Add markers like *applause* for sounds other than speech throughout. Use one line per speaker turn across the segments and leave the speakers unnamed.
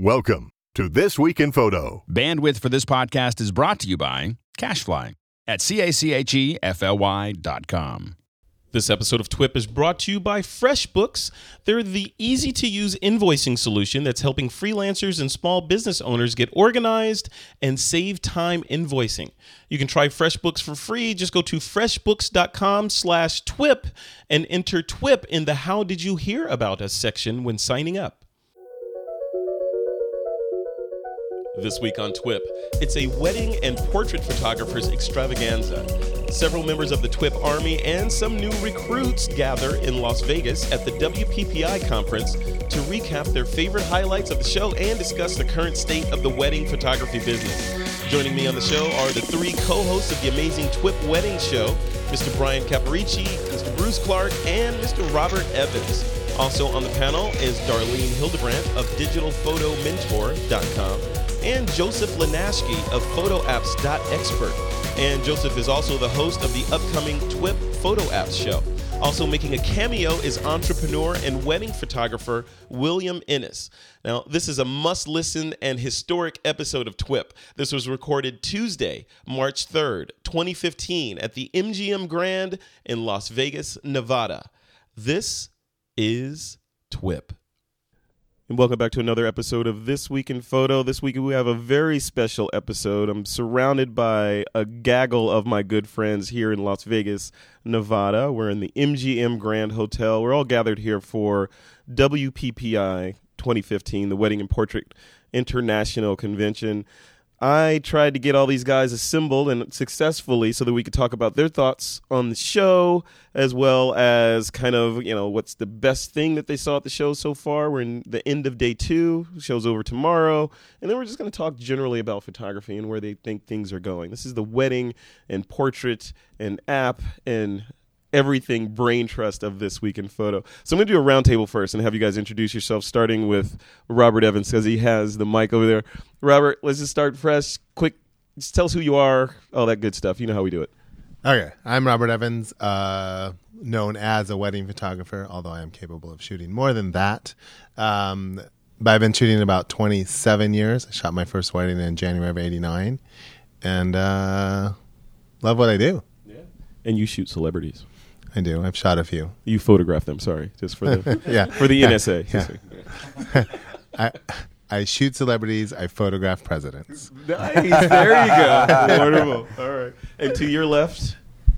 Welcome to This Week in Photo.
Bandwidth for this podcast is brought to you by CacheFly at C-A-C-H-E-F-L-Y dot com.
This episode of TWIP is brought to you by FreshBooks. They're the easy to use invoicing solution that's helping freelancers and small business owners get organized and save time invoicing. You can try FreshBooks for free. Just go to freshbooks.com slash TWIP and enter TWIP in the How Did You Hear About Us section when signing up. This week on TWIP, it's a wedding and portrait photographers extravaganza. Several members of the TWIP Army and some new recruits gather in Las Vegas at the WPPI conference to recap their favorite highlights of the show and discuss the current state of the wedding photography business. Joining me on the show are the three co hosts of the amazing TWIP Wedding Show Mr. Bryan Caporicci, Mr. Bruce Clarke, and Mr. Robert Evans. Also on the panel is Darlene Hildebrandt of DigitalPhotoMentor.com and Joseph Linaschke of PhotoApps.expert. And Joseph is also the host of the upcoming TWIP Photo Apps show. Also making a cameo is entrepreneur and wedding photographer William Innes. Now, this is a must listen and historic episode of TWIP. This was recorded Tuesday, March 3rd, 2015, at the MGM Grand in Las Vegas, Nevada. This is TWIP. And welcome back to another episode of This Week in Photo. This week we have a very special episode. I'm surrounded by a gaggle of my good friends here in Las Vegas, Nevada. We're in the MGM Grand Hotel. We're all gathered here for WPPI 2015, the Wedding and Portrait International Convention. I tried to get all these guys assembled and successfully so that we could talk about their thoughts on the show as well as kind of, you know, what's the best thing that they saw at the show so far. We're in the end of day two, show's over tomorrow, and then we're just going to talk generally about photography and where they think things are going. This is the wedding and portrait and app and everything brain trust of this week in photo. So I'm going to do a roundtable first and have you guys introduce yourself, starting with Robert Evans because he has the mic over there. Robert, let's just start fresh, quick. Just tell us who you are, all that good stuff. You know how we do it.
Okay, I'm Robert Evans, uh, known as a wedding photographer, although I am capable of shooting more than that. Um, but I've been shooting about 27 years. I shot my first wedding in January of '89, and uh, love what I do.
Yeah. And you shoot celebrities.
I do. I've shot a few.
You photograph them. Sorry, just for the *laughs*
Yeah,
for the
Yeah.
NSA.
Yeah. *laughs* I I shoot celebrities. I photograph presidents.
Nice. There you go. *laughs* Wonderful. All right. And to your left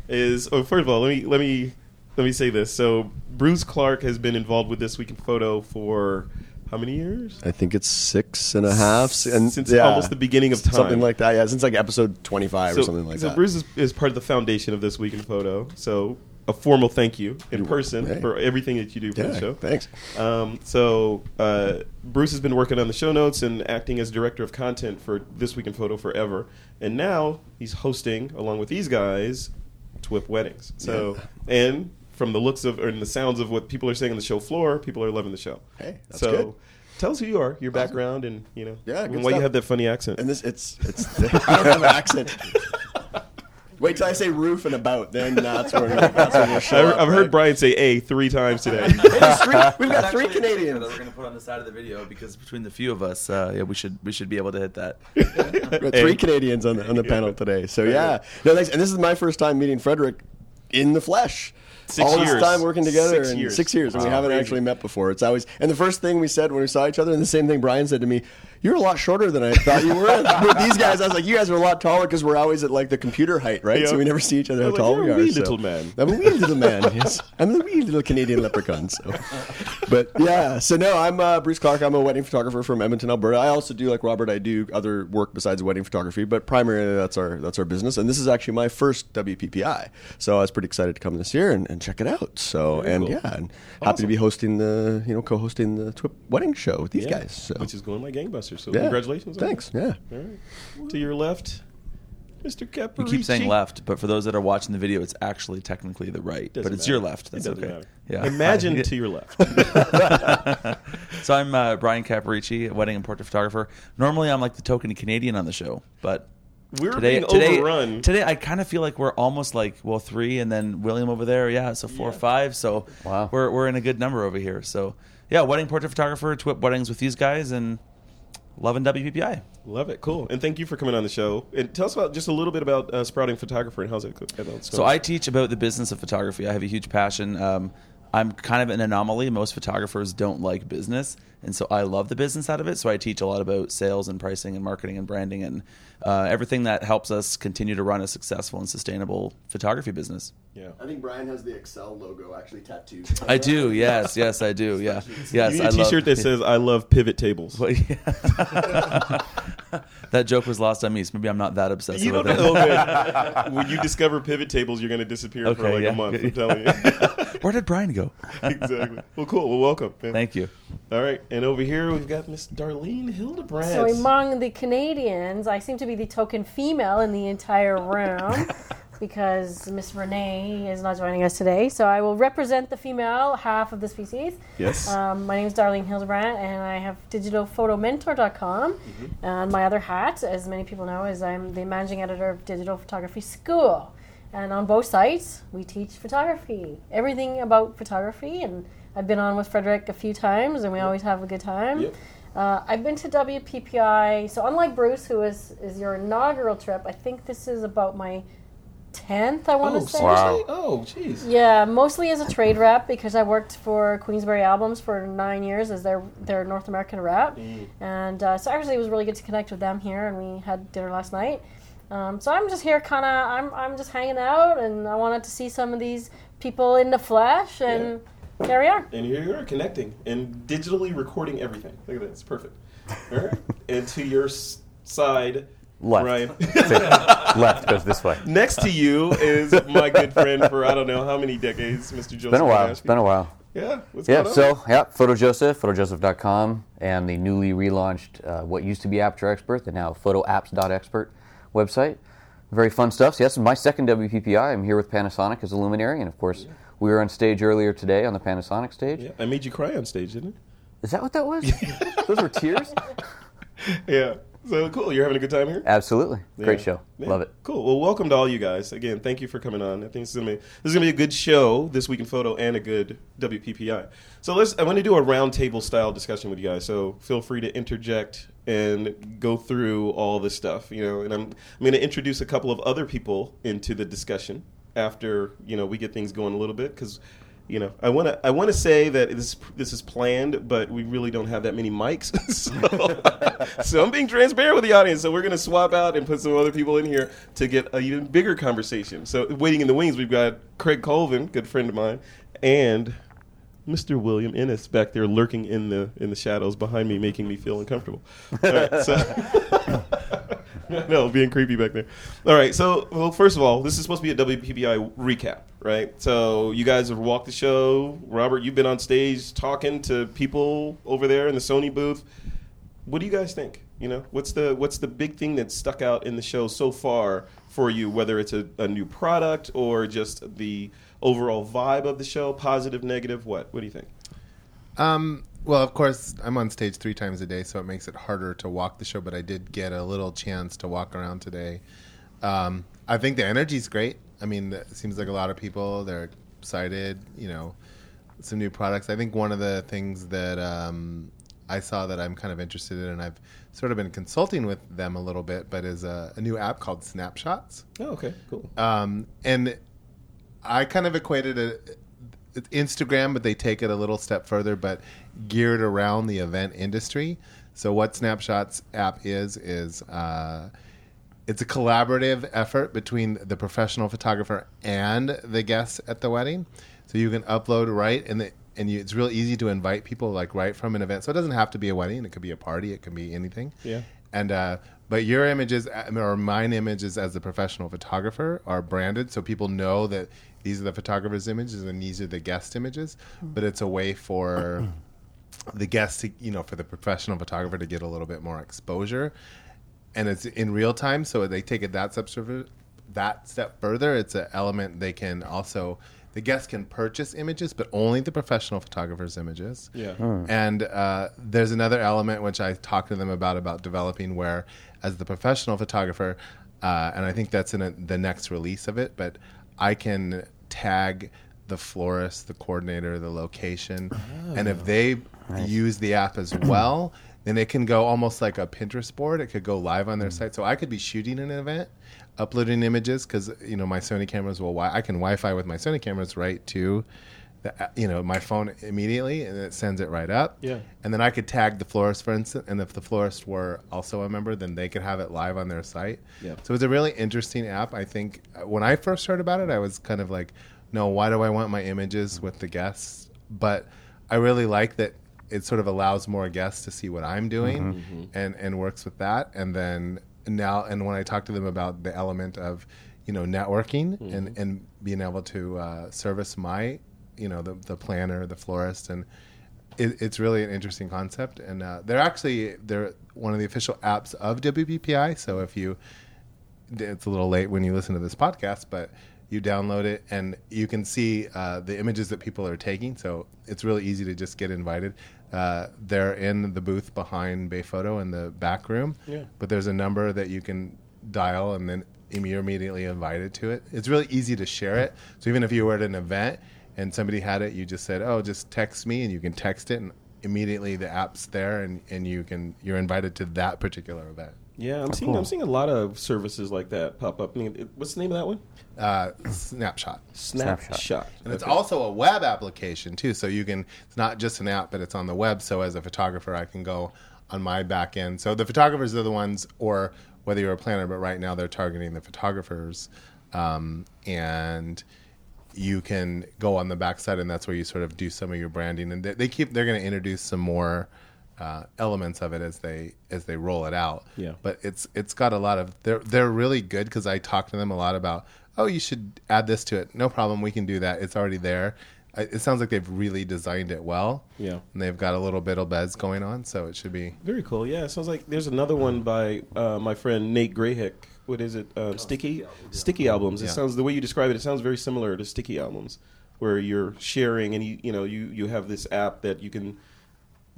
is oh first of all, let me let me let me say this. So Bruce Clarke has been involved with this week in photo for how many years?
I think it's six and a half, and
Since
yeah,
almost the beginning of time.
something like that. Yeah, since like episode twenty-five or something like
so
that.
So Bruce is, is part of the foundation of this week in photo. So a formal thank you in person
hey.
for everything that you do for
yeah,
the show.
thanks.
Um, so uh, Bruce has been working on the show notes and acting as director of content for This Week in Photo forever, and now he's hosting along with these guys, TWIP weddings. So and from the looks of or the sounds of what people are saying on the show floor, people are loving the show.
Hey, that's
so
good.
tell us who you are, your background, and you know,
Yeah,
why you have that funny accent.
And this, it's, it's. *laughs* I don't have an accent. *laughs* Wait till I say roof and about, then that's where *laughs* that's when we'll show
I've,
up,
I've heard
right?
Bryan say "a" three times today. *laughs*
Hey, three, we've got three
actually a sticker
Canadians.
that we're gonna put on the side of the video because between the few of us, uh, yeah, we should we should be able to hit that. *laughs*
We've got three Canadians on the on the panel today. So yeah, no thanks. And this is my first time meeting Frederick in the flesh.
Six
All
years.
this time working together,
Six
and
years.
six years, and we haven't
Crazy.
actually met before. It's always and the first thing we said when we saw each other, and the same thing Bryan said to me, "You're a lot shorter than I thought you were." *laughs* With these guys, I was like, "You guys are a lot taller because we're always at like the computer height, right?
Yeah.
So we never see each other how
was
tall we
"You're
are."
a wee
so-
little man.
I'm a wee little man. *laughs* Yes, I'm a wee little Canadian leprechaun. So, but yeah. So no, I'm uh, Bruce Clarke. I'm a wedding photographer from Edmonton, Alberta. I also do like Robert. I do other work besides wedding photography, but primarily that's our that's our business. And this is actually my first WPPI, so I was pretty excited to come this year and, and check it out. So
Very
and
cool.
yeah, and happy to be hosting the you know co-hosting the Twip wedding show with these
Yeah,
guys. So
which is going like gangbusters. So
yeah.
congratulations! on
Thanks.
that.
Yeah.
All right. To your left, Mr. Caporicci.
We keep saying left, but for those that are watching the video, it's actually technically the right.
Doesn't
but it's
matter.
your left. That's
doesn't
okay.
matter.
Yeah.
Imagine *laughs* to your left. *laughs*
so I'm uh, Bryan Caporicci, a wedding and portrait photographer. Normally, I'm like the token Canadian on the show, but
We're
today,
being
today,
overrun.
today, I kind of feel like we're almost like well three, and then William over there, yeah, so four or five. So
Wow.
we're we're in a good number over here. So yeah, wedding portrait photographer, twip weddings with these guys, and loving WPPI.
Love it. Cool. And thank you for coming on the show. And tell us about just a little bit about uh, Sprouting Photographer and how's it going.
So I teach about the business of photography. I have a huge passion. Um, I'm kind of an anomaly. Most photographers don't like business, and so I love the business out of it. So I teach a lot about sales and pricing and marketing and branding and uh, everything that helps us continue to run a successful and sustainable photography business.
Yeah.
I think Bryan has the Excel logo actually tattooed.
I do. Yes. Yes, I do. Yeah. *laughs* Yes.
You need
I
a T-shirt
love,
that says "I love pivot tables."
But, yeah. *laughs* that joke was lost on me, so maybe I'm not that obsessive
You don't
with
know.
it.
Okay. *laughs* when you discover pivot tables, you're going to disappear for like
yeah.
a month. I'm telling you.
Where did Bryan go? *laughs*
exactly. Well, cool. Well, welcome. man.
Thank you.
All right, and over here we've got Miss Darlene Hildebrandt.
So among the Canadians, I seem to be the token female in the entire room *laughs* because Miss Renee is not joining us today. So I will represent the female half of the species.
yes.
Um, my name is Darlene Hildebrandt, and I have digitalphotomentor.com.
Mm-hmm.
And my other hat, as many people know, is I'm the managing editor of Digital Photography School. And on both sites, we teach photography, everything about photography. And I've been on with Frederick a few times, and we always have a good time.
Yep.
Uh, I've been to WPPI, so unlike Bruce, who is, is your inaugural trip, I think this is about my 10th, I want
oh,
to say.
seriously? Oh, jeez.
Yeah, mostly as a trade rep because I worked for Queensberry Albums for nine years as their their North American rep, and uh, so actually it was really good to connect with them here, and we had dinner last night. Um, so I'm just here, kind of, I'm I'm just hanging out, and I wanted to see some of these people in the flesh, and there we are.
And here you are connecting and digitally recording everything. Look at that. It's perfect. All right. and to your s- side,
Left.
Ryan. *laughs*
Left goes this way.
Next to you is my good friend for I don't know how many decades, Mr. Joseph.
Been a while.
Linaschke.
It's been a while.
Yeah. What's
Yeah,
going on?
so, yeah, PhotoJoseph, photojoseph.com, and the newly relaunched, uh, what used to be Aperture Expert, the now photoapps.expert website. Very fun stuff. So, yes, my second WPPI. I'm here with Panasonic as a luminary, and of course, we were on stage earlier today on the Panasonic stage.
Yeah, I made you cry on stage, didn't I?
Is that what that was? *laughs* Those were tears? *laughs*
Yeah. So cool. You're having a good time here.
Absolutely. Great show.
Yeah.
Love it.
Cool. Well, welcome to all you guys. Again, thank you for coming on. I think this is gonna be this is gonna be a good show this week in photo and a good WPPI. So let's. I want to do a roundtable style discussion with you guys. So feel free to interject and go through all this stuff. You know, and I'm I'm going to introduce a couple of other people into the discussion after you know we get things going a little bit because. You know, I want to I want to say that this this is planned, but we really don't have that many mics. *laughs* so, *laughs* so I'm being transparent with the audience. So we're going to swap out and put some other people in here to get an even bigger conversation. So waiting in the wings, we've got Craig Colvin, good friend of mine, and Mr. William Innes back there lurking in the in the shadows behind me, making me feel uncomfortable. *laughs* All right, so *laughs* no, being creepy back there. All right, so well, first of all, this is supposed to be a WPPI recap, right? So you guys have walked the show. Robert, you've been on stage talking to people over there in the Sony booth. What do you guys think? You know, what's the what's the big thing that stuck out in the show so far for you? Whether it's a, a new product or just the overall vibe of the show, positive, negative, what? What do you think?
Um, well, of course, I'm on stage three times a day, so it makes it harder to walk the show. But I did get a little chance to walk around today. Um, I think the energy's great. I mean, it seems like a lot of people they're excited. You know, some new products. I think one of the things that um, I saw that I'm kind of interested in, and I've sort of been consulting with them a little bit, but is a, a new app called Snapshots.
Oh, okay, cool.
Um, and I kind of equated it Instagram, but they take it a little step further, but geared around the event industry. So what Snapshots app is is uh, it's a collaborative effort between the professional photographer and the guests at the wedding. So you can upload right and the and you, it's real easy to invite people like right from an event. So it doesn't have to be a wedding; it could be a party, it could be anything.
Yeah.
And uh, but your images or mine images as the professional photographer are branded, so people know that these are the photographer's images and these are the guest images. But it's a way for *clears throat* the guest to, you know, for the professional photographer to get a little bit more exposure, and it's in real time. So they take it that step further- that step further. It's an element they can also. The guest can purchase images, but only the professional photographer's images.
Yeah.
And uh, there's another element which I talked to them about about developing, where as the professional photographer, uh, and I think that's in a, the next release of it, but I can tag the florist, the coordinator, the location, and if they use the app as *clears throat* well, then it can go almost like a Pinterest board. It could go live on their mm. site. So I could be shooting an event, uploading images because you know my Sony cameras will. Wi- I can Wi-Fi with my Sony cameras right to, the, you know, my phone immediately, and it sends it right up.
Yeah.
And then I could tag the florist, for instance, and if the florist were also a member, then they could have it live on their site.
Yeah.
So it's a really interesting app. I think uh, when I first heard about it, I was kind of like, no, why do I want my images with the guests? But I really like that it sort of allows more guests to see what I'm doing and, and works with that. And then now, and when I talk to them about the element of, you know, networking and, and being able to uh, service my, you know, the, the planner, the florist, and it, it's really an interesting concept. And uh, they're actually, they're one of the official apps of WPPI. So if you, it's a little late when you listen to this podcast, but you download it and you can see uh, the images that people are taking. So it's really easy to just get invited. Uh, they're in the booth behind Bay Photo in the back room,
Yeah.
but there's a number that you can dial and then you're immediately invited to it. It's really easy to share it. So even if you were at an event and somebody had it, you just said, "Oh, just text me," and you can text it, and immediately the app's there, and, and you can you're invited to that particular event.
Yeah, I'm seeing I'm seeing a lot of services like that pop up. I mean, it- what's the name of that one?
Uh, snapshot.
Snapshot.
And it's also a web application too, so you can. It's not just an app, but it's on the web. So as a photographer, I can go on my back end. So the photographers are the ones, or whether you're a planner, but right now they're targeting the photographers, um, and you can go on the backside, and that's where you sort of do some of your branding. And they, they keep. They're going to introduce some more. Uh, elements of it as they as they roll it out.
Yeah.
But it's it's got a lot of they're they're really good because I talk to them a lot about oh you should add this to it. No problem, we can do that. It's already there. It sounds like they've really designed it well.
Yeah.
And they've got a little bit of buzz going on, so it should be.
Very cool. Yeah, it sounds like there's another one by uh, my friend Nate Grahek. What is it? Um, sticky, sticky albums. It
Yeah.
sounds the way you describe it. It sounds very similar to sticky albums, where you're sharing and you you know you you have this app that you can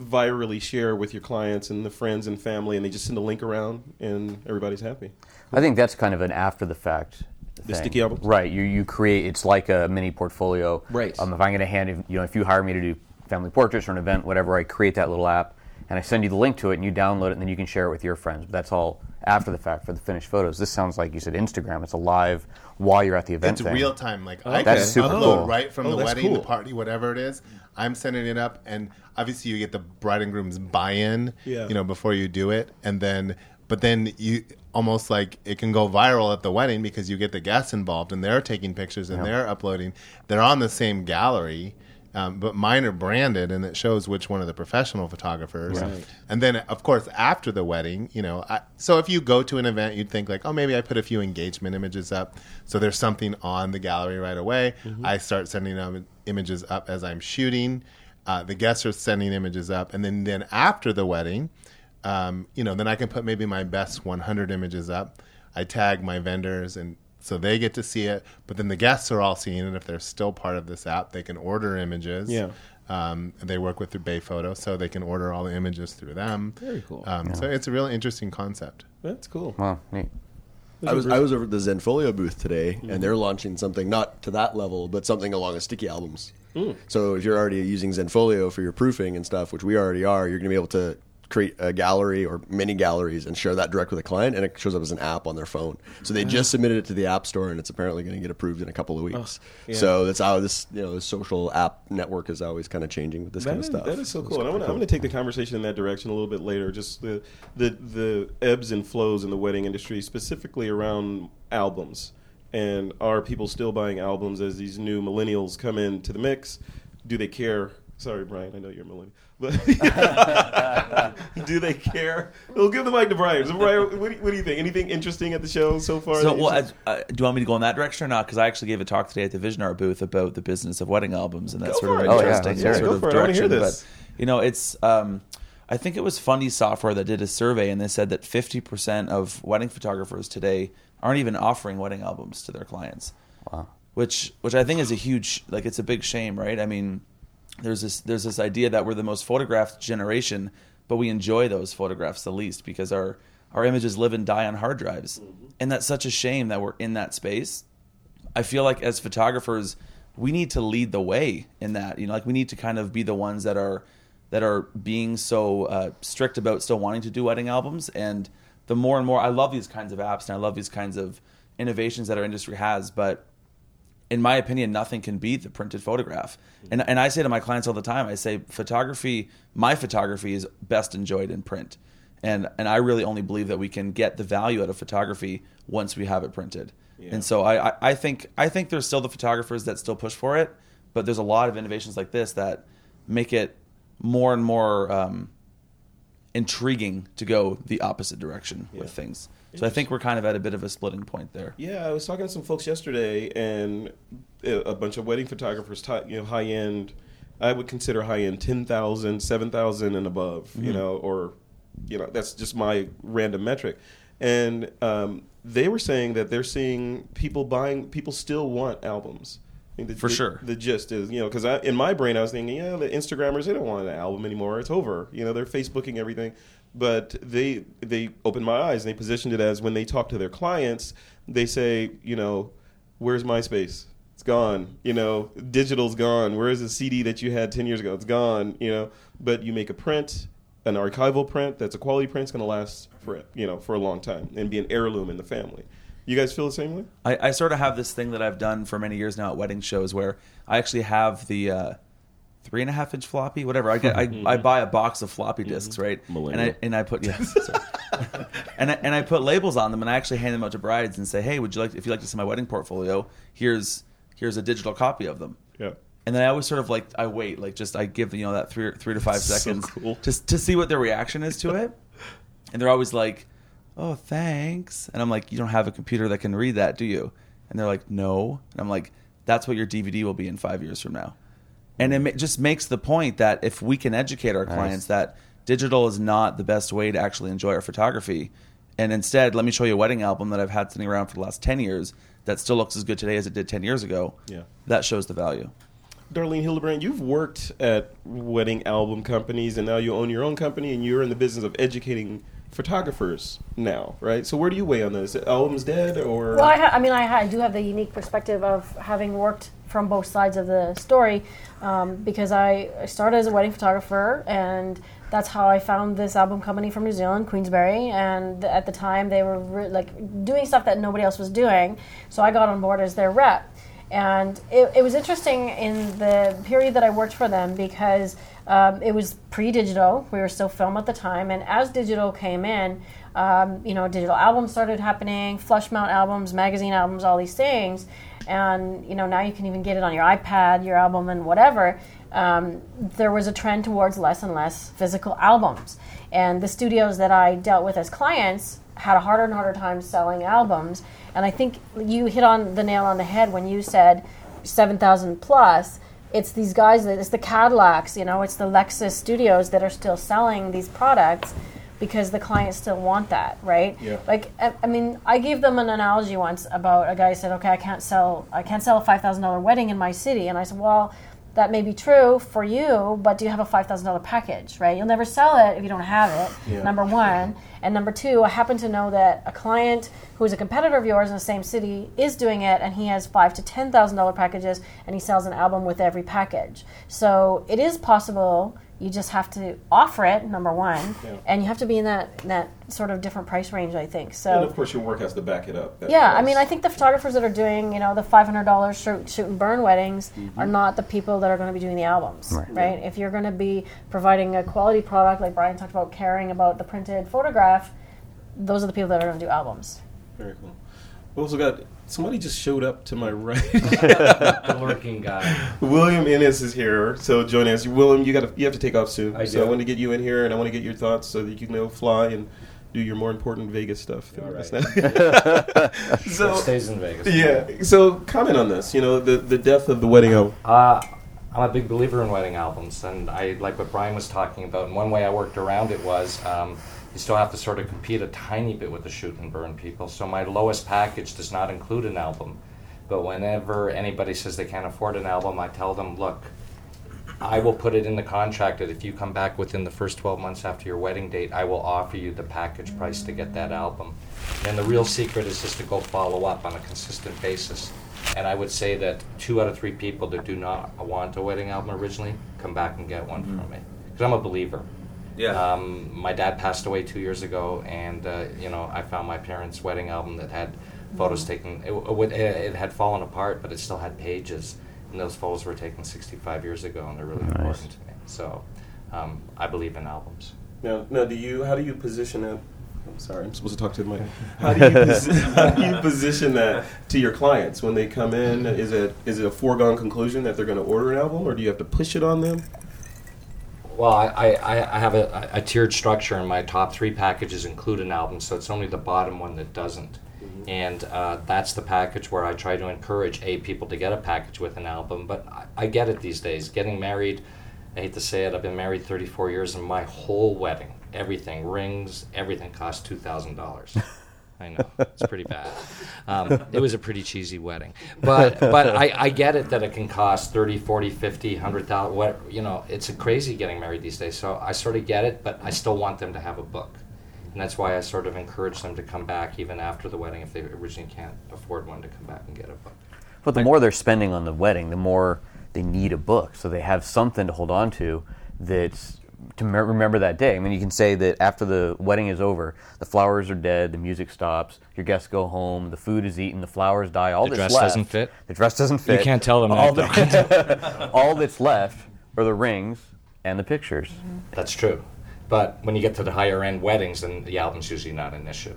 virally share with your clients and the friends and family, and they just send a link around, and everybody's happy.
I think that's kind of an after the fact.
The sticky albums?
right? You you create it's like a mini portfolio,
Right.
Um, if I'm going to hand, if, you know, if you hire me to do family portraits or an event, whatever, I create that little app and I send you the link to it, and you download it, and then you can share it with your friends. But that's all after the fact for the finished photos. This sounds like you said Instagram. It's a live while you're at the event.
It's
thing.
real time. Like I
That's
can
super
upload
cool.
right from
Oh,
the wedding,
cool.
the party, whatever it is. I'm sending it up, and obviously you get the bride and groom's buy-in.
Yeah.
You know before you do it, and then but then you almost like it can go viral at the wedding because you get the guests involved and they're taking pictures and they're uploading. They're on the same gallery. Um, but mine are branded, and it shows which one of the professional photographers.
Right.
And then, of course, after the wedding, you know, I, so if you go to an event, you'd think like, oh, maybe I put a few engagement images up, so there's something on the gallery right away. I start sending them images up as I'm shooting. Uh, the guests are sending images up, and then then after the wedding, um, you know, then I can put maybe my best 100 images up. I tag my vendors and so they get to see it, but then the guests are all seeing it. If they're still part of this app, they can order images.
Yeah.
Um, they work with the Bay Photo, so they can order all the images through them.
Very cool.
Um, So it's a really interesting concept.
That's cool.
Well, neat.
I was I was over at the Zenfolio booth today, and they're launching something not to that level, but something along with sticky albums. So if you're already using Zenfolio for your proofing and stuff, which we already are, you're going to be able to create a gallery or mini galleries and share that direct with a client, and it shows up as an app on their phone. So they just ah. submitted it to the App Store, and it's apparently going to get approved in a couple of weeks.
Oh, yeah.
So that's how this you know this social app network is always kind of changing with this
That
kind of
is,
stuff.
that is so
it's
cool. And I'm I'm gonna take the conversation in that direction a little bit later. Just the the the ebbs and flows in the wedding industry, specifically around albums, and are people still buying albums as these new millennials come into the mix? Do they care? Sorry, Bryan. I know you're a millennial, but *laughs* do they care? We'll give the mic to Bryan. So, Bryan, what do, you, what do you think? Anything interesting at the show so far?
So, well,
should-
uh, uh, do you want me to go in that direction or not? Because I actually gave a talk today at the Vision Art booth about the business of wedding albums, and that's
Go
sort of
it.
an
Oh, yeah,
interesting
let's hear it.
sort
Go
of
for it. I hear
direction.
this.
But you know, it's um, I think it was Fundy Software that did a survey, and they said that fifty percent of wedding photographers today aren't even offering wedding albums to their clients.
Wow.
Which, which I think is a huge, like, it's a big shame, right? I mean, there's this there's this idea that we're the most photographed generation, but we enjoy those photographs the least because our our images live and die on hard drives, and that's such a shame that we're in that space. I feel like as photographers, we need to lead the way in that. You know, like we need to kind of be the ones that are that are being so uh, strict about still wanting to do wedding albums. And the more and more, I love these kinds of apps and I love these kinds of innovations that our industry has, but in my opinion, nothing can beat the printed photograph. And and I say to my clients all the time, I say photography, my photography is best enjoyed in print. And and I really only believe that we can get the value out of photography once we have it printed. And so I, I, I think I think there's still the photographers that still push for it, but there's a lot of innovations like this that make it more and more um, intriguing to go the opposite direction with things. So I think we're kind of at a bit of a splitting point there.
Yeah, I was talking to some folks yesterday, and a a bunch of wedding photographers, you know, high end. I would consider high end 10,000, 7,000 and above, you know, or, you know, that's just my random metric. And um, they were saying that they're seeing people buying, people still want albums. The,
For
the-
sure.
The gist is, you know, because in my brain I was thinking, yeah, the Instagrammers they don't want an album anymore. It's over. You know, they're Facebooking everything. But they they opened my eyes and they positioned it as when they talk to their clients, they say, you know, where's MySpace? It's gone. You know, digital's gone. Where is the CD that you had ten years ago? It's gone. You know, but you make a print, an archival print that's a quality print. It's going to last for you know for a long time and be an heirloom in the family. You guys feel the same way?
I, I sort of have this thing that I've done for many years now at wedding shows where I actually have the uh, three and a half inch floppy, whatever. I get, I, *laughs* I buy a box of floppy disks, right? And I and I put yes, *laughs* and I, and I put labels on them, and I actually hand them out to brides and say, hey, would you like if you like to see my wedding portfolio? Here's here's a digital copy of them.
Yeah.
And then I always sort of like I wait, like just I give you know that three three to five
So
seconds
cool.
just to see what their reaction is to it. And they're always like, "Oh, thanks." And I'm like, "You don't have a computer that can read that, do you?" And they're like, "No." And I'm like, "That's what your DVD will be in 5 years from now." And it ma- just makes the point that if we can educate our clients that digital is not the best way to actually enjoy our photography, and instead, let me show you a wedding album that I've had sitting around for the last 10 years that still looks as good today as it did 10 years ago.
Yeah.
That shows the value.
Darlene Hildebrandt, you've worked at wedding album companies and now you own your own company and you're in the business of educating photographers now, right? So where do you weigh on this? Albums dead or
Well, I, ha- I mean, I, ha- I do have the unique perspective of having worked from both sides of the story um, because I started as a wedding photographer and that's how I found this album company from New Zealand, Queensberry. And at the time, they were re- like doing stuff that nobody else was doing, so I got on board as their rep. And it, it was interesting in the period that I worked for them because um, it was pre-digital. We were still film at the time, and as digital came in, um, you know, digital albums started happening, flush mount albums, magazine albums, all these things, and you know now you can even get it on your iPad, your album, and whatever. Um, there was a trend towards less and less physical albums, and the studios that I dealt with as clients had a harder and harder time selling albums. And I think you hit on the nail on the head when you said seven thousand plus it's these guys that it's the Cadillacs, you know, it's the Lexus studios that are still selling these products because the clients still want that, right?
Yeah.
Like, I, I mean, I gave them an analogy once about a guy said, "Okay, I can't sell, I can't sell a five thousand dollar wedding in my city," and I said, "Well." That may be true for you, but do you have a five thousand dollar package? Right, you'll never sell it if you don't have it. Number one, and number two, I happen to know that a client who is a competitor of yours in the same city is doing it, and he has five to ten thousand dollar packages, and he sells an album with every package. So it is possible. You just have to offer it. Number one, and you have to be in that that sort of different price range. I think so.
and of course your work has to back it up. that
Yeah, I mean, I think the photographers that are doing, you know, the five hundred dollars shoot, shoot and burn weddings mm-hmm. are not the people that are going to be doing the albums, right? If you're going to be providing a quality product, like Bryan talked about, caring about the printed photograph, those are the people that are going to do albums.
very cool. We also got somebody just showed up to my *laughs* right. *laughs*
the lurking guy.
William Innes is here, so join us. William, you got to you have to take off soon.
I
so I want to get you in here, and I want to get your thoughts so that you can go fly and do your more important Vegas stuff.
All right. *laughs*
so
It stays in Vegas.
yeah, so comment on this. You know, the the death of the wedding album.
Uh, I'm a big believer in wedding albums, and I like what Bryan was talking about. And one way I worked around it was um, you still have to sort of compete a tiny bit with the shoot and burn people. So my lowest package does not include an album. But whenever anybody says they can't afford an album, I tell them, look, I will put it in the contract that if you come back within the first 12 months after your wedding date, I will offer you the package price to get that album. And the real secret is just to go follow up on a consistent basis. And I would say that two out of three people that do not want a wedding album originally come back and get one from mm-hmm. me. Because because I'm a believer.
Yeah.
Um, my dad passed away two years ago, and uh, you know I found my parents' wedding album that had photos taken. It, it, it had fallen apart, but it still had pages, and those photos were taken 65 years ago, and they're really important to me. So um, I believe in albums.
Now, now, do you? How do you position it? I'm sorry, I'm supposed to talk to the mic. How do you *laughs* posi- how do you position that to your clients when they come in? Is it is it a foregone conclusion that they're going to order an album, or do you have to push it on them?
Well, I, I, I have a, a tiered structure, and my top three packages include an album, so it's only the bottom one that doesn't. And uh, that's the package where I try to encourage a people to get a package with an album. But I, I get it these days. Getting married, I hate to say it, I've been married 34 years, and my whole wedding, everything, rings, everything cost two thousand dollars. *laughs* I know it's pretty bad. Um, it was a pretty cheesy wedding, but but I, I get it that it can cost 30, 40, 50, 100,000 what you know, it's a crazy getting married these days. So I sort of get it, but I still want them to have a book. And that's why I sort of encourage them to come back even after the wedding if they originally can't afford one to come back and get a book.
But the more they're spending on the wedding, the more they need a book, so they have something to hold on to that's to me- remember that day. I mean, you can say that after the wedding is over, the flowers are dead, the music stops, your guests go home, the food is eaten, the flowers die. All
The
that's
dress
left,
doesn't fit?
The dress doesn't fit.
You can't tell them
all
that, *laughs*
all that's left are the rings and the pictures. Mm-hmm.
That's true. But when you get to the higher end weddings, then the album's usually not an issue.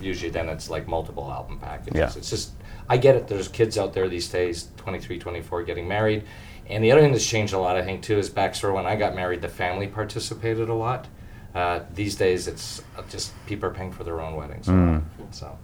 Usually then it's like multiple album packages.
Yeah.
It's just, I get it. There's kids out there these days, 23, 24, getting married. And the other thing that's changed a lot, I think, too, is backstory. When I got married, the family participated a lot. Uh, these days, it's uh, just people are paying for their own weddings. a lot. So.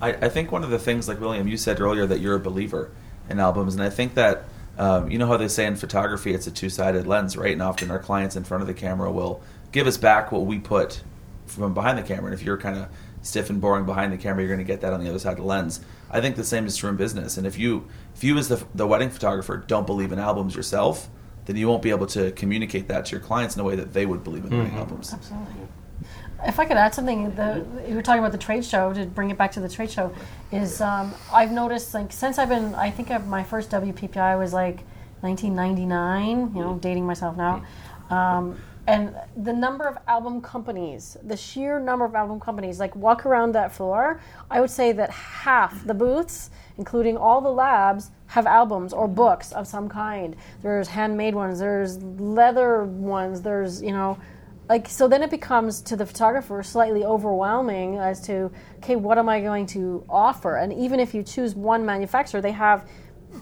I, I think one of the things, like William, you said earlier that you're a believer in albums, and I think that um, you know how they say in photography it's a two-sided lens, right? And often our clients in front of the camera will give us back what we put from behind the camera. And if you're kind of stiff and boring behind the camera, you're going to get that on the other side of the lens. I think the same is true in business. And if you, if you as the, the wedding photographer don't believe in albums yourself, then you won't be able to communicate that to your clients in a way that they would believe in wedding albums.
Absolutely. If I could add something, the, you were talking about the trade show. To bring it back to the trade show, is um, I've noticed like since I've been, I think I've, my first WPPI was like 1999. You know, dating myself now, um, and the number of album companies, the sheer number of album companies, like walk around that floor, I would say that half the booths, including all the labs, have albums or books of some kind. There's handmade ones. There's leather ones. There's you know like so then it becomes to the photographer slightly overwhelming as to okay what am i going to offer and even if you choose one manufacturer they have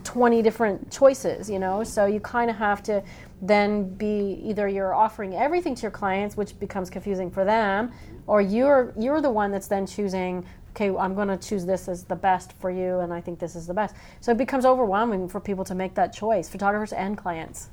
20 different choices you know so you kind of have to then be either you're offering everything to your clients which becomes confusing for them or you're you're the one that's then choosing okay i'm going to choose this as the best for you and i think this is the best. So it becomes overwhelming for people to make that choice photographers and clients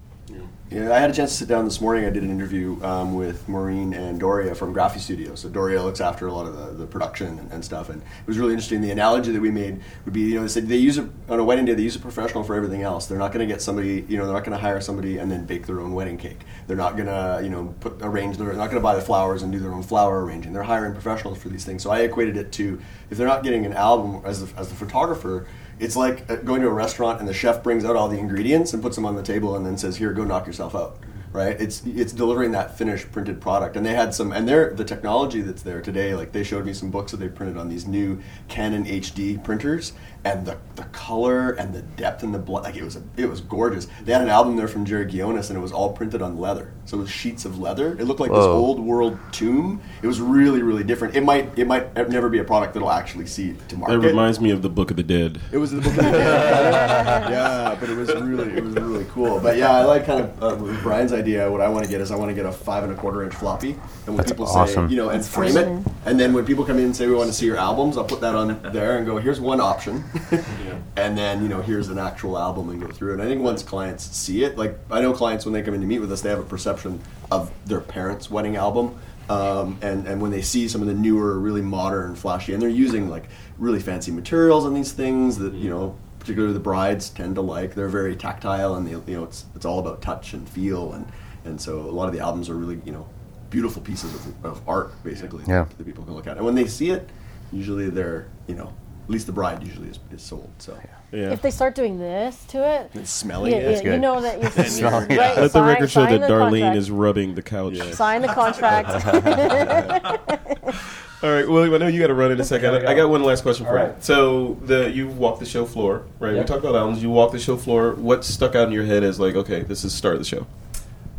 Yeah, I had a chance to sit down this morning. I did an interview um, with Maureen and Doria from Graphistudio. So Doria looks after a lot of the, the production and, and stuff. And it was really interesting. The analogy that we made would be, you know, they said they use it on a wedding day. They use a professional for everything else. They're not going to get somebody, you know, they're not going to hire somebody and then bake their own wedding cake. They're not going to, you know, put arrange. They're not going to buy the flowers and do their own flower arranging. They're hiring professionals for these things. So I equated it to if they're not getting an album as the, as the photographer. It's like uh, going to a restaurant and the chef brings out all the ingredients and puts them on the table and then says, "Here, go knock yourself out." Right? It's it's delivering that finished printed product. And they had some, and they're the technology that's there today. Like they showed me some books that they printed on these new Canon HD printers, and the, the color and the depth and the blood, like it was a, it was gorgeous. They had an album there from Jerry Ghionis, and it was all printed on leather. So it was sheets of leather. It looked like this old world tomb. It was really really different. It might it might never be a product that'll actually see to market.
That reminds me of the Book of the Dead.
It was the book of the dead. *laughs* yeah, but it was really it was really cool. But yeah, I like kind of uh, Bryan's idea. What I want to get is I want to get a five and a quarter inch floppy, and when people
awesome.
say you know and frame it, and then when people come in and say we want to see your albums, I'll put that on there and go here's one option, *laughs* and then you know here's an actual album and go through it. And I think once clients see it, like I know clients when they come in to meet with us, they have a perception of their parents' wedding album. Um, and, and when they see some of the newer, really modern, flashy, and they're using like really fancy materials on these things that you know, particularly the brides tend to like. They're very tactile, and they, you know, it's it's all about touch and feel, and and so a lot of the albums are really you know, beautiful pieces of, of art basically
Yeah.
that people can look at. And when they see it, usually they're you know at least the bride usually is, is sold. So
Yeah.
If they start doing this to it,
it's smelling
you,
it.
you, you know that you're *laughs*
Smelling
right,
it.
Let the record show that Darlene
contract.
is rubbing the couch.
sign the contract. *laughs* *laughs*
All right, William. I know you got to run in a second. I got one last question for
All
you. So the you walked the show floor, right? We
Yep.
talked about albums. You walked the show floor. What stuck out in your head as like, okay, this is the start of the show?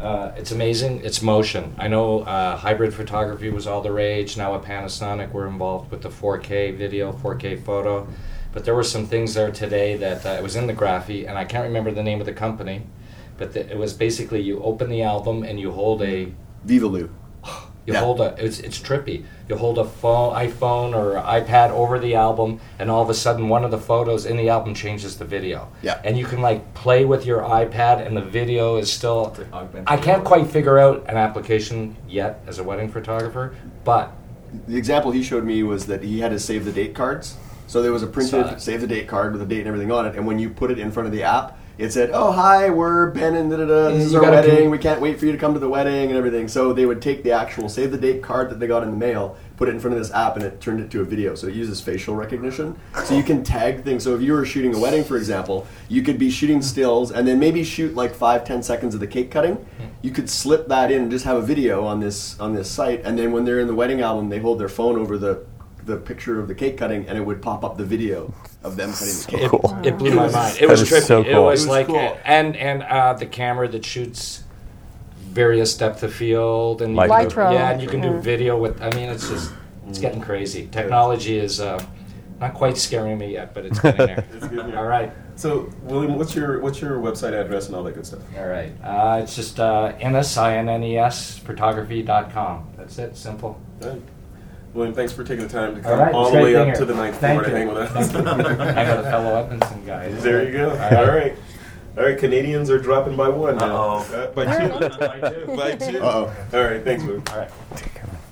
Uh, it's amazing. It's motion. I know uh, hybrid photography was all the rage. Now at Panasonic, we're involved with the 4K video, 4K photo. But there were some things there today that uh, it was in the graphy, and I can't remember the name of the company. But the, it was basically you open the album and you hold a
Vivaloo. *laughs*
you
Yeah.
hold a it's it's trippy. You hold a phone, iPhone or iPad over the album, and all of a sudden one of the photos in the album changes the video.
Yeah.
And you can like play with your iPad, and the video is still. I can't quite figure out an application yet as a wedding photographer, but
The example he showed me was that he had to save the date cards. So there was a
Saw
printed
that.
save the date card with the date and everything on it, and when you put it in front of the app, it said, "Oh hi, we're Ben and da da da. This is our wedding. we can't wait for you to come to the wedding and everything." So they would take the actual save the date card that they got in the mail, put it in front of this app, and it turned it to a video. So it uses facial recognition, so you can tag things. So if you were shooting a wedding, for example, you could be shooting stills and then maybe shoot like five, ten seconds of the cake cutting. You could slip that in and just have a video on this on this site, and then when they're in the wedding album, they hold their phone over the the picture of the cake cutting, and it would pop up the video of them cutting the cake.
it, it blew my mind. It
That
was trippy.
so
It was
It was
like
cool.
and and uh, the camera that shoots various depth of field and you
Light
can do- yeah, and you can do video with. I mean, it's just it's getting crazy. Technology is uh, not quite scaring me yet, but it's getting there. *laughs*
It's getting.
All right.
So, William, what's your what's your website address and all that good stuff?
All right. Uh, it's just uh, N-S-I-N-N-E-S photography.com. That's it. Simple.
All right. William, thanks for taking the time to come
right.
all the way up
here.
to the ninth
Thank
floor to hang with us. *laughs*
I got a with the fellow Edmonton guys.
There you go.
All
All
right.
right. All right, Canadians are dropping by one now.
Uh-oh.
Uh, by two.
By two.
by two.
Uh-oh.
All right, thanks, William.
All right.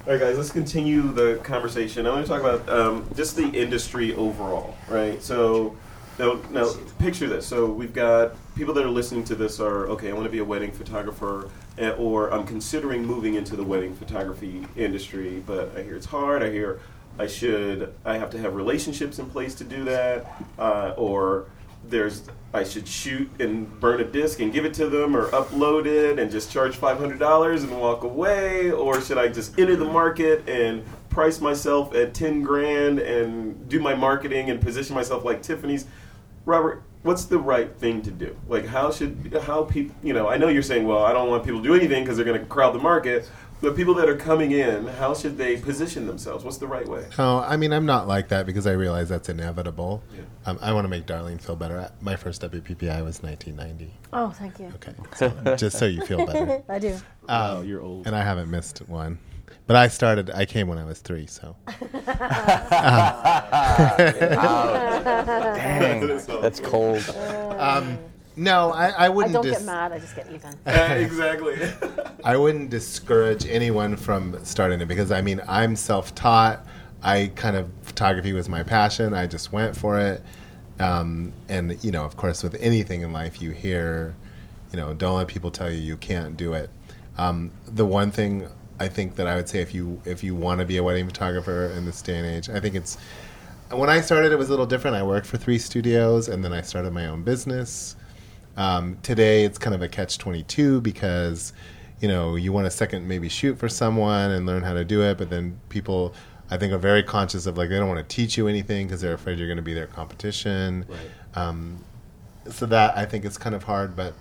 All right, guys, let's continue the conversation. I want to talk about um, just the industry overall, right? So, now, now, picture this. So, we've got people that are listening to this are okay. I want to be a wedding photographer, or I'm considering moving into the wedding photography industry, but I hear it's hard. I hear I should, I have to have relationships in place to do that, uh, or there's I should shoot and burn a disc and give it to them or upload it and just charge five hundred dollars and walk away or should I just enter the market and price myself at ten grand and do my marketing and position myself like Tiffany's Robert what's the right thing to do like how should how people you know I know you're saying well I don't want people to do anything because they're going to crowd the market but people that are coming in how should they position themselves what's the right way
No, I mean I'm not like that because I realize that's inevitable.
Yeah.
Um, I want to make Darlene feel better. My first WPPI was 1990.
Oh, thank you.
Okay, so, just so you feel better. *laughs*
I do.
wow you're old
And I haven't missed one. But I started. I came when I was three. So *laughs*
Dang, that's cold.
um, no, I, I
I
wouldn't.
I don't
dis-
get mad. I just get even. *laughs*
exactly
I wouldn't discourage anyone from starting it because I mean I'm self-taught. I kind of photography was my passion. I just went for it, um, and you know, of course, with anything in life, you hear, you know, don't let people tell you you can't do it. Um, the one thing I think that I would say if you if you want to be a wedding photographer in this day and age, I think it's when I started, it was a little different. I worked for three studios, and then I started my own business. Um, today, it's kind of a catch twenty two because you know you want a second maybe shoot for someone and learn how to do it, but then people. I think are very conscious of like they don't want to teach you anything because they're afraid you're going to be their competition. Um, so that I think is kind of hard, but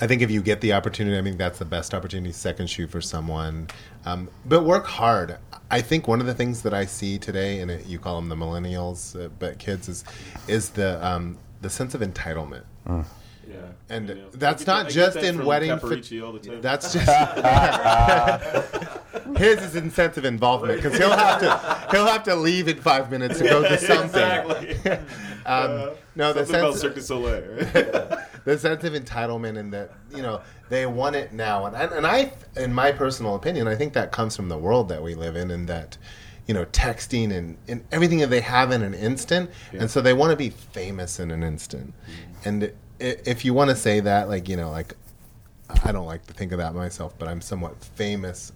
I think if you get the opportunity, I think that's the best opportunity, second shoot for someone. Um, but work hard. I think one of the things that I see today, and it, you call them the millennials, uh, but kids, is is the um, the sense of entitlement.
Yeah.
And
I
that's not
I get
just
that
in wedding
Caporicci all the time.
That's just *laughs* his is incentive involvement because he'll have to he'll have to leave in five minutes to go to *laughs* something.
exactly. *laughs*
Um, no, the
Something about
sense
Cirque du Soleil. Right?
The sense of entitlement and that you know they want it now. And, and i in my personal opinion i think that comes from the world that we live in and that you know texting and, and everything that they have in an instant. And so they want to be famous in an instant. Mm-hmm. And if you want to say that like you know like i don't like to think of that myself but i'm somewhat famous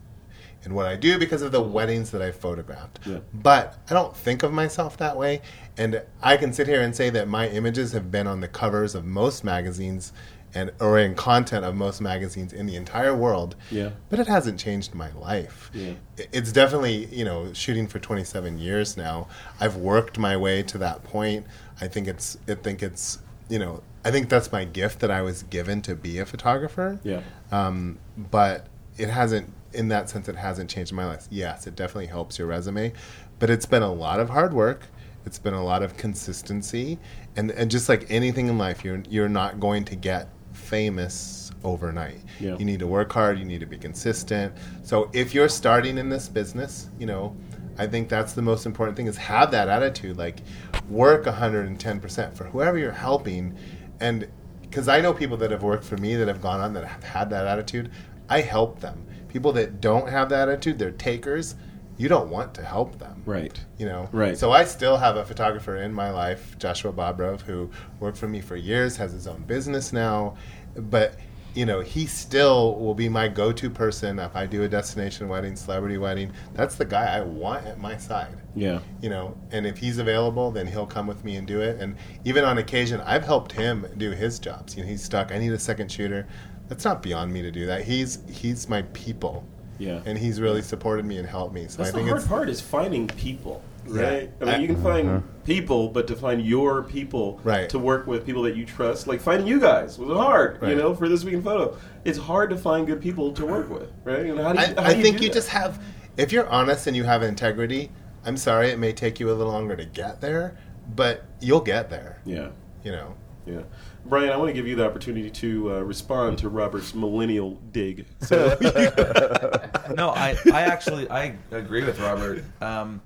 in what I do because of the weddings that I photographed. But I don't think of myself that way. And I can sit here and say that my images have been on the covers of most magazines and or in content of most magazines in the entire world.
Yeah.
But it hasn't changed my life.
Yeah.
It's definitely, you know, shooting for 27 years now. I've worked my way to that point. I think it's I think it's, you know, I think that's my gift that I was given to be a photographer.
Yeah.
Um, but it hasn't in that sense it hasn't changed my life. Yes, it definitely helps your resume, but it's been a lot of hard work. It's been a lot of consistency and, and just like anything in life, you're you're not going to get famous overnight.
Yeah.
You need to work hard, you need to be consistent. So if you're starting in this business, you know, I think that's the most important thing is have that attitude like work 110% for whoever you're helping and because I know people that have worked for me that have gone on that have had that attitude. I help them. People that don't have that attitude, they're takers. You don't want to help them.
Right.
You know.
Right.
So I still have a photographer in my life, Joshua Bobrov, who worked for me for years, has his own business now, but you know, he still will be my go-to person if I do a destination wedding, celebrity wedding. That's the guy I want at my side
Yeah.
you know and if he's available then he'll come with me and do it and even on occasion i've helped him do his jobs you know he's stuck i need a second shooter that's not beyond me to do that he's he's my people
Yeah.
and he's really supported me and helped me so
That's
i
the hard
it's
part is finding people,
Yeah.
right? I mean, you can find mm-hmm. people, but to find your people,
Right.
to work with people that you trust, like finding you guys was hard, you know, for this week in photo. It's hard to find good people to work with, right? And how do you,
i,
how
I
do
think
do
you
that?
just have if you're honest and you have integrity i'm sorry it may take you a little longer to get there but you'll get there
yeah.
you know
Yeah. Bryan, I want to give you the opportunity to uh, respond to Robert's millennial dig. So, *laughs*
No, I, I actually I agree with Robert. Um,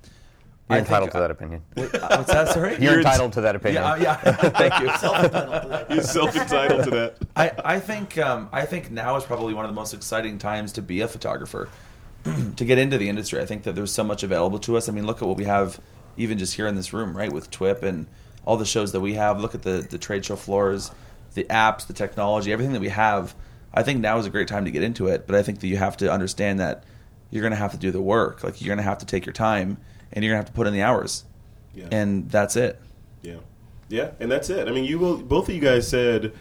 You're
I
entitled
think-
to that opinion.
Wait, uh, what's that? Sorry.
You're entitled to that opinion.
Yeah, uh, yeah. *laughs* Thank you.
you're self entitled *laughs* to that.
I, I think um, I think now is probably one of the most exciting times to be a photographer, *clears throat* to get into the industry. I think that there's so much available to us. I mean, look at what we have, even just here in this room, right, with TWIP and all the shows that we have. Look at the the trade show floors, the apps, the technology, everything that we have. I think now is a great time to get into it. But I think that you have to understand that you're going to have to do the work. Like you're going to have to take your time, and you're going to have to put in the hours,
Yeah.
and that's it.
Yeah, yeah, and that's it. I mean, you will, both of you guys said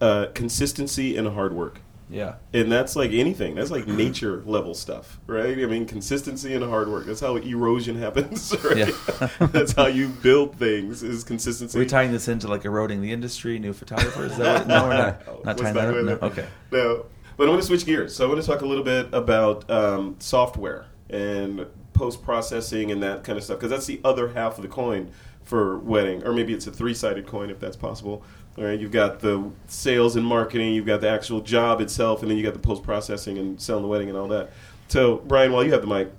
uh, consistency and hard work,
Yeah.
and that's like anything. That's like nature level stuff, right? I mean, consistency and hard work. That's how erosion happens, *laughs* right?
Yeah. *laughs*
that's how you build things. Is consistency.
We're we tying this into like eroding the industry, new photographers? Is that what, no, we're not. *laughs* Not tying that up. No. Okay.
No, but I want to switch gears. So I want to talk a little bit about um, software and post processing and that kind of stuff because that's the other half of the coin for wedding, or maybe it's a three sided coin if that's possible. All right, you've got the sales and marketing, you've got the actual job itself, and then you got the post processing and selling the wedding and all that. So, Bryan, while you have the mic,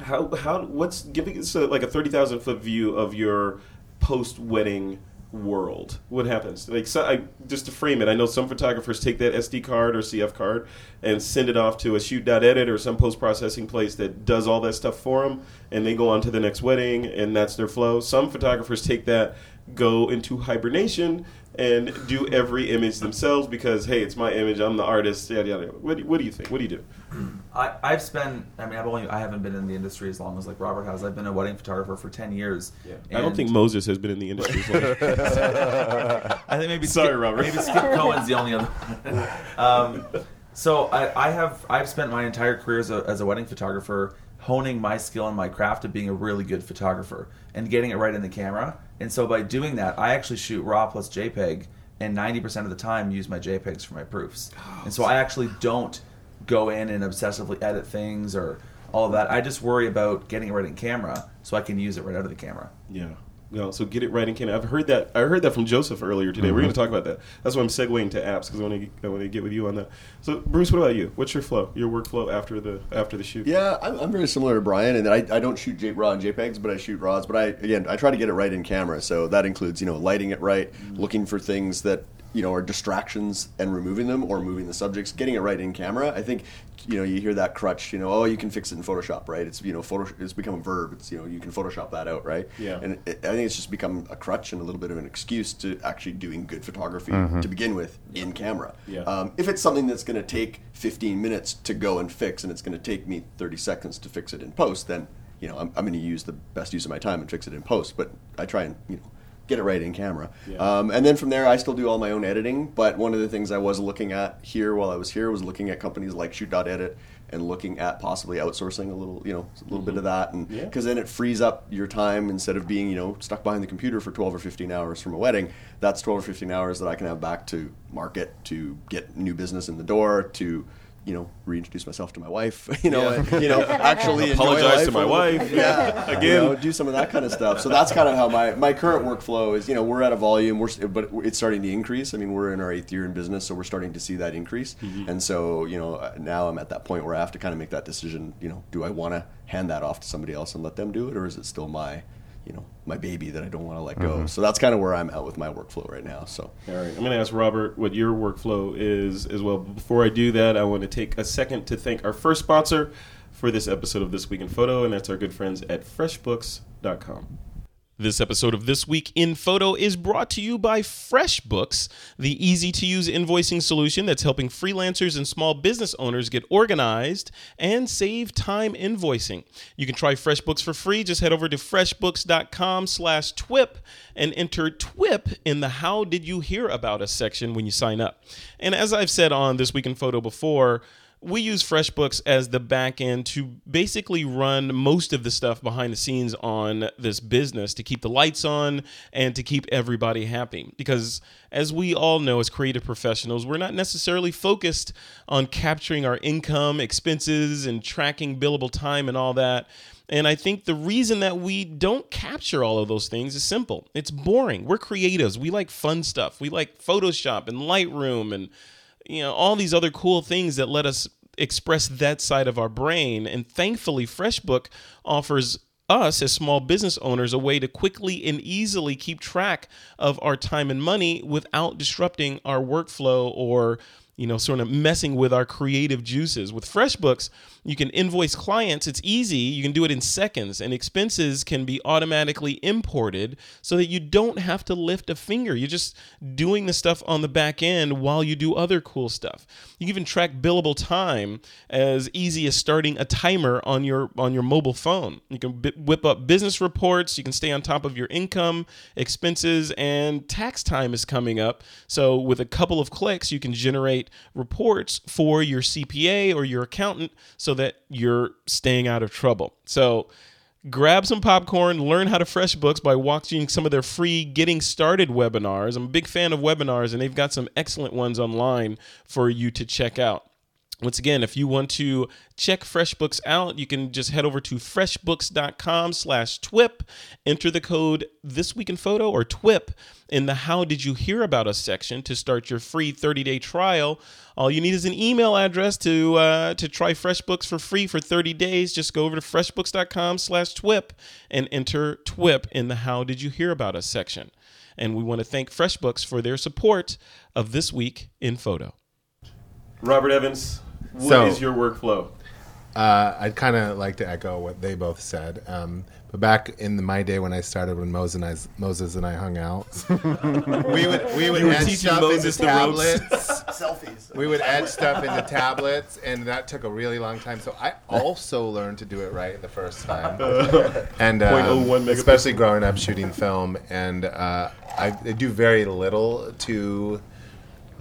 how how what's giving us like a thirty thousand foot view of your post wedding world? What happens? Like, so I, just to frame it, I know some photographers take that SD card or CF card and send it off to a shoot.edit or some post processing place that does all that stuff for them, and they go on to the next wedding, and that's their flow. Some photographers take that, go into hibernation. And do every image themselves because hey, it's my image. I'm the artist. Yada yada. What, do- what do you think? What do you do?
I, I've spent. I mean, I've only. I haven't been in the industry as long as like Robert has. I've been a wedding photographer for ten years.
I don't think Moses has been in the industry. as long. *laughs*
I think maybe
Sorry,
Skip,
Robert.
Maybe Skip Cohen's the only other. one. *laughs* um, so I, I have. I've spent my entire career as a, as a wedding photographer honing my skill and my craft of being a really good photographer and getting it right in the camera. And so by doing that, I actually shoot RAW plus JPEG, and 90% of the time use my JPEGs for my proofs. and so I actually don't go in and obsessively edit things or all of that. I just worry about getting it right in camera so I can use it right out of the camera.
Yeah. No, so get it right in Canada. I've heard that. I heard that from Joseph earlier today. We're going to mm-hmm. talk about that. That's why I'm segueing to apps because I want to I want to get with you on that. So, Bruce, what about you? What's your flow? Your workflow after the after the shoot?
Yeah, I'm, I'm very similar to Bryan and I, I don't shoot J, raw and JPEGs, but I shoot RAWs. But I again, I try to get it right in camera, so that includes you know lighting it right, mm-hmm. looking for things that you know are distractions and removing them, or moving the subjects, getting it right in camera. I think you know you hear that crutch you know oh you can fix it in photoshop right? It's you know photo it's become a verb. It's you know you can photoshop that out right?
Yeah.
and it, i think it's just become a crutch and a little bit of an excuse to actually doing good photography to begin with in camera.
Yeah.
um, if it's something that's going to take 15 minutes to go and fix and it's going to take me 30 seconds to fix it in post then you know i'm, I'm going to use the best use of my time and fix it in post but i try and you know get it right in camera.
Yeah.
Um, and then from there, I still do all my own editing. But one of the things I was looking at here while I was here was looking at companies like Shoot.edit and looking at possibly outsourcing a little, you know, a little bit of that, and
Yeah.
because then it frees up your time instead of being, you know, stuck behind the computer for 12 or 15 hours from a wedding. That's 12 or 15 hours that I can have back to market, to get new business in the door, to you know, reintroduce myself to my wife. *laughs* You know,
Yeah.
and, you know, *laughs* actually
Apologize to my
a little-
wife.
Yeah,
Again.
You know, do some of that kind of stuff. So that's kind of how my, my current workflow is. You know, we're at a volume, we're but it's starting to increase. I mean, we're in our eighth year in business, so we're starting to see that increase.
Mm-hmm.
And so, you know, uh, now I'm at that point where I have to kind of make that decision. You know, do I want to hand that off to somebody else and let them do it, or is it still my, you know, my baby that I don't want to let go? Mm-hmm. So that's kind of where I'm at with my workflow right now. So.
All right, I'm going to ask Robert what your workflow is as well. But before I do that, I want to take a second to thank our first sponsor for this episode of This Week in Photo, and that's our good friends at FreshBooks.com. This episode of This Week in Photo is brought to you by FreshBooks, the easy to use invoicing solution that's helping freelancers and small business owners get organized and save time invoicing. You can try FreshBooks for free. Just head over to freshbooks.com slash TWIP and enter TWIP in the How Did You Hear About Us section when you sign up. And as I've said on This Week in Photo before, we use FreshBooks as the back end to basically run most of the stuff behind the scenes on this business to keep the lights on and to keep everybody happy. Because as we all know, as creative professionals, we're not necessarily focused on capturing our income, expenses, and tracking billable time and all that. And I think the reason that we don't capture all of those things is simple. It's boring. We're creatives. We like fun stuff. We like Photoshop and Lightroom and you know all these other cool things that let us express that side of our brain. And thankfully freshbook offers us as small business owners a way to quickly and easily keep track of our time and money without disrupting our workflow or you know sort of messing with our creative juices. With freshbooks you can invoice clients it's easy you can do it in seconds and expenses can be automatically imported so that you don't have to lift a finger. You're just doing the stuff on the back end while you do other cool stuff. You can even track billable time as easy as starting a timer on your on your mobile phone. You can bi- whip up business reports you can stay on top of your income expenses and tax time is coming up. So with a couple of clicks you can generate reports for your CPA or your accountant so that you're staying out of trouble so grab some popcorn, learn how to FreshBooks by watching some of their free Getting Started webinars. I'm a big fan of webinars, and they've got some excellent ones online for you to check out. Once again, if you want to check FreshBooks out, you can just head over to freshbooks.com slash TWIP, enter the code This Week in Photo or TWIP in the How Did You Hear About Us section to start your free 30-day trial. All you need is an email address to uh, to try FreshBooks for free for 30 days. Just go over to freshbooks.com slash TWIP and enter TWIP in the How Did You Hear About Us section. And we want to thank FreshBooks for their support of This Week in Photo. Robert Evans, what is
So-
your workflow?
Uh, I'd kind of like to echo what they both said. Um, but back in the, my day when I started, when Moses and I, Moses and I hung out, *laughs* we would we would
You were
etch
teaching
stuff
Moses
into
the ropes.
tablets. *laughs*
Selfies.
we would etch stuff into tablets, and that took a really long time. So I also learned to do it right the first time. *laughs* and um, especially growing up shooting film, and uh, I, I do very little to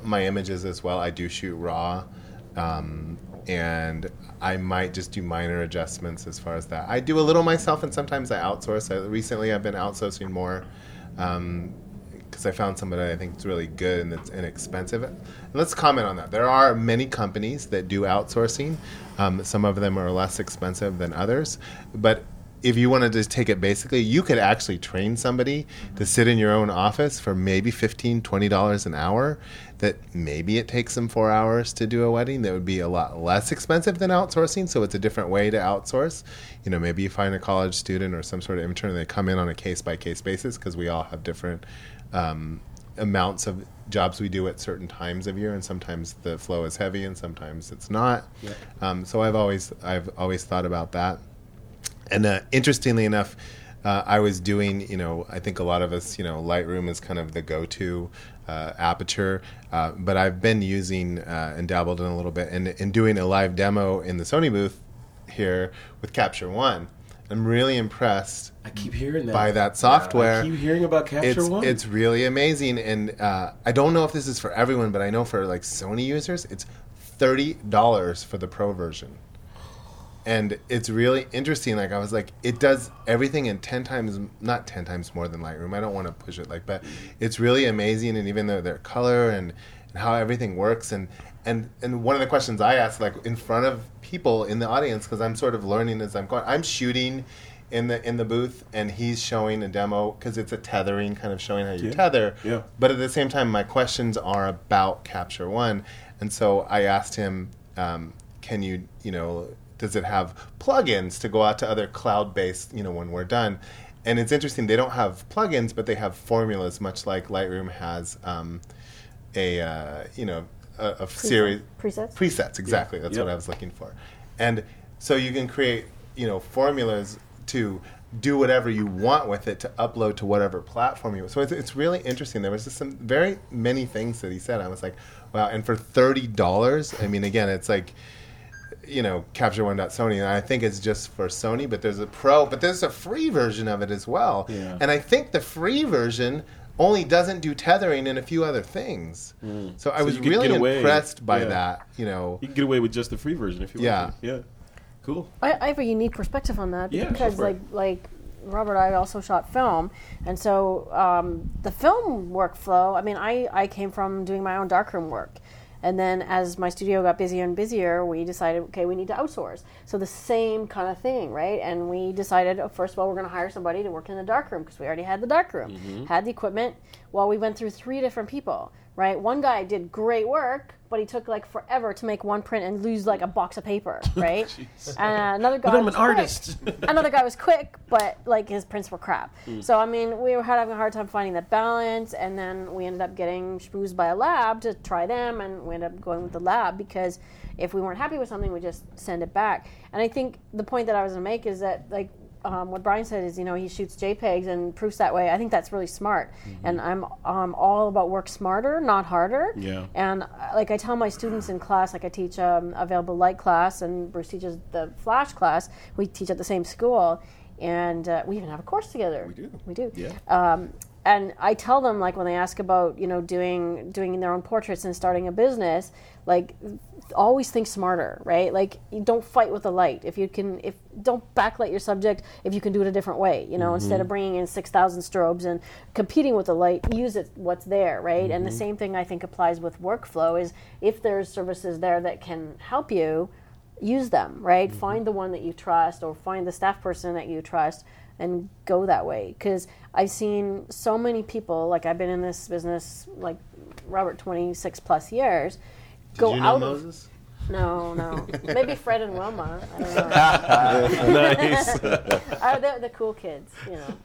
my images as well. I do shoot raw, um, and I might just do minor adjustments as far as that. I do a little myself, and sometimes I outsource. I, recently, I've been outsourcing more because I found somebody I think is really good and it's inexpensive. And let's comment on that. There are many companies that do outsourcing. Um, some of them are less expensive than others, but if you wanted to take it basically, you could actually train somebody to sit in your own office for maybe $15, $20 an hour. That maybe it takes them four hours to do a wedding. That would be a lot less expensive than outsourcing. So it's a different way to outsource. You know, maybe you find a college student or some sort of intern, they come in on a case by case basis because we all have different um, amounts of jobs we do at certain times of year, and sometimes the flow is heavy, and sometimes it's not. Um, so I've always I've always thought about that. And uh, interestingly enough, uh, I was doing, you know, I think a lot of us, you know, Lightroom is kind of the go-to uh, aperture, uh, but I've been using uh, and dabbled in a little bit and, and doing a live demo in the Sony booth here with Capture One. I'm really impressed
I keep hearing that.
by that software.
I keep hearing about Capture
it's,
One.
It's really amazing, and uh, I don't know if this is for everyone, but I know for like Sony users, it's thirty dollars for the pro version, and it's really interesting. Like I was like, it does everything in ten times, not ten times more than Lightroom. I don't want to push it like, but it's really amazing, and even though their color and and how everything works, and and and one of the questions I asked, like in front of people in the audience, because I'm sort of learning as I'm going. I'm shooting in the in the booth, and he's showing a demo because it's a tethering, kind of showing how you tether.
Yeah.
But at the same time, my questions are about Capture One, and so I asked him, um, "Can you, you know, does it have plugins to go out to other cloud-based, you know, when we're done?" And it's interesting; they don't have plugins, but they have formulas, much like Lightroom has um, a, uh, you know, a, a series
presets?
Presets, exactly. That's
Yep.
what I was looking for. And so you can create, you know, formulas to do whatever you want with it to upload to whatever platform you. Want. So it's, it's really interesting. There was just some very many things that he said. I was like, wow. And for thirty dollars, I mean, again, it's like, you know, Capture One Sony, and I think it's just for Sony. But there's a pro, but there's a free version of it as well.
Yeah.
And I think the free version only doesn't do tethering and a few other things. So I
So
was really impressed by
yeah.
that. You know,
you can get away with just the free version if you
Yeah.
want. to. Yeah. Cool.
I, I have a unique perspective on that
Yeah,
because, like, like Robert, I also shot film, and so um, the film workflow. I mean, I I came from doing my own darkroom work, and then as my studio got busier and busier, we decided, okay, we need to outsource. So the same kind of thing, right? And we decided, oh, first of all, we're going to hire somebody to work in the darkroom because we already had the darkroom,
Mm-hmm.
had the equipment. Well, we went through three different people, right? One guy did great work, but he took like forever to make one print and lose like a box of paper, *laughs* right? and another guy.
But I'm an artist. *laughs*
another guy was quick, but like his prints were crap.
Hmm.
So I mean, we were having a hard time finding that balance, and then we ended up getting schmoozed by a lab to try them, and we ended up going with the lab because if we weren't happy with something, we just send it back. And I think the point that I was gonna make is that like. Um, what Bryan said is, you know, he shoots JPEGs and proofs that way. I think that's really smart, and I'm um, all about work smarter, not harder.
Yeah.
And uh, like I tell my students in class, like I teach um, available light class, and Bruce teaches the flash class. We teach at the same school, and uh, we even have a course together. We
do.
We do.
Yeah.
Um, and I tell them like when they ask about you know doing doing their own portraits and starting a business, like always think smarter, right? Like you don't fight with the light. If you can, if don't backlight your subject, if you can do it a different way, you know, instead of mm-hmm. bringing in six thousand strobes and competing with the light, use it what's there, right? And the mm-hmm. same thing I think applies with workflow is if there's services there that can help you, use them, right? Mm-hmm. Find the one that you trust or find the staff person that you trust and go that way. Because I've seen so many people, like I've been in this business, like Robert, 26 plus years, go
you know
out
Moses?
of. No, no. *laughs* Maybe Fred and Wilma. I don't know. *laughs*
nice. *laughs*
Uh, they're the cool kids, you know.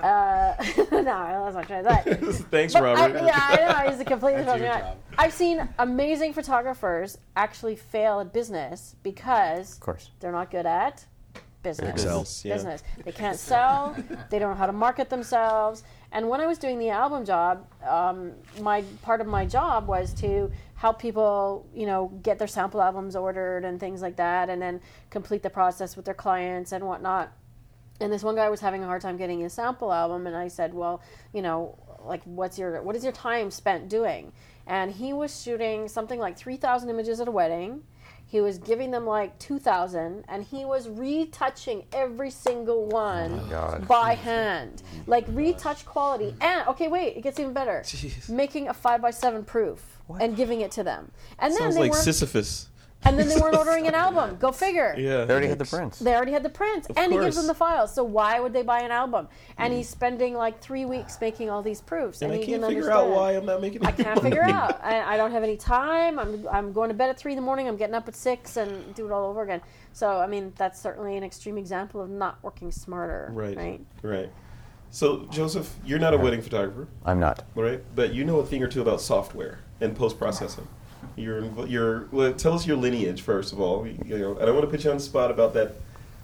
Uh, no, let's not try that.
Thanks,
But I,
Robert.
yeah, I know. He's a completely different guy. I've seen amazing photographers actually fail at business because
Of course.
they're not good at business.
Business, yeah.
Business. They can't sell. they don't know how to market themselves. And when I was doing the album job, um, my part of my job was to help people, you know, get their sample albums ordered and things like that, and then complete the process with their clients and whatnot. And this one guy was having a hard time getting his sample album, and I said, "Well, you know, like, what's your what is your time spent doing?" And he was shooting something like three thousand images at a wedding. He was giving them like two thousand, and he was retouching every single one
God.
by hand, like retouch quality. And okay, wait, it gets even better. Making a five by seven proof and giving it to them, and then
Sounds
they
like Sisyphus.
And then they weren't *laughs* ordering an album. Go figure.
Yeah.
They already had the prints.
They already had the prints, and he gives them the files. So why would they buy an album? And mm. he's spending like three weeks making all these proofs, and,
And I
he
can't
didn't
figure
understand.
out why I'm not making it.
I can't figure out. I, I don't have any time. I'm I'm going to bed at three in the morning. I'm getting up at six and do it all over again. So I mean, that's certainly an extreme example of not working smarter.
Right.
Right.
Right. So, Joseph, you're not a wedding photographer,
I'm not.
right? But you know a thing or two about software and post processing. You're, you're. Well, tell us your lineage first of all. You know, I don't want to put you on the spot about that.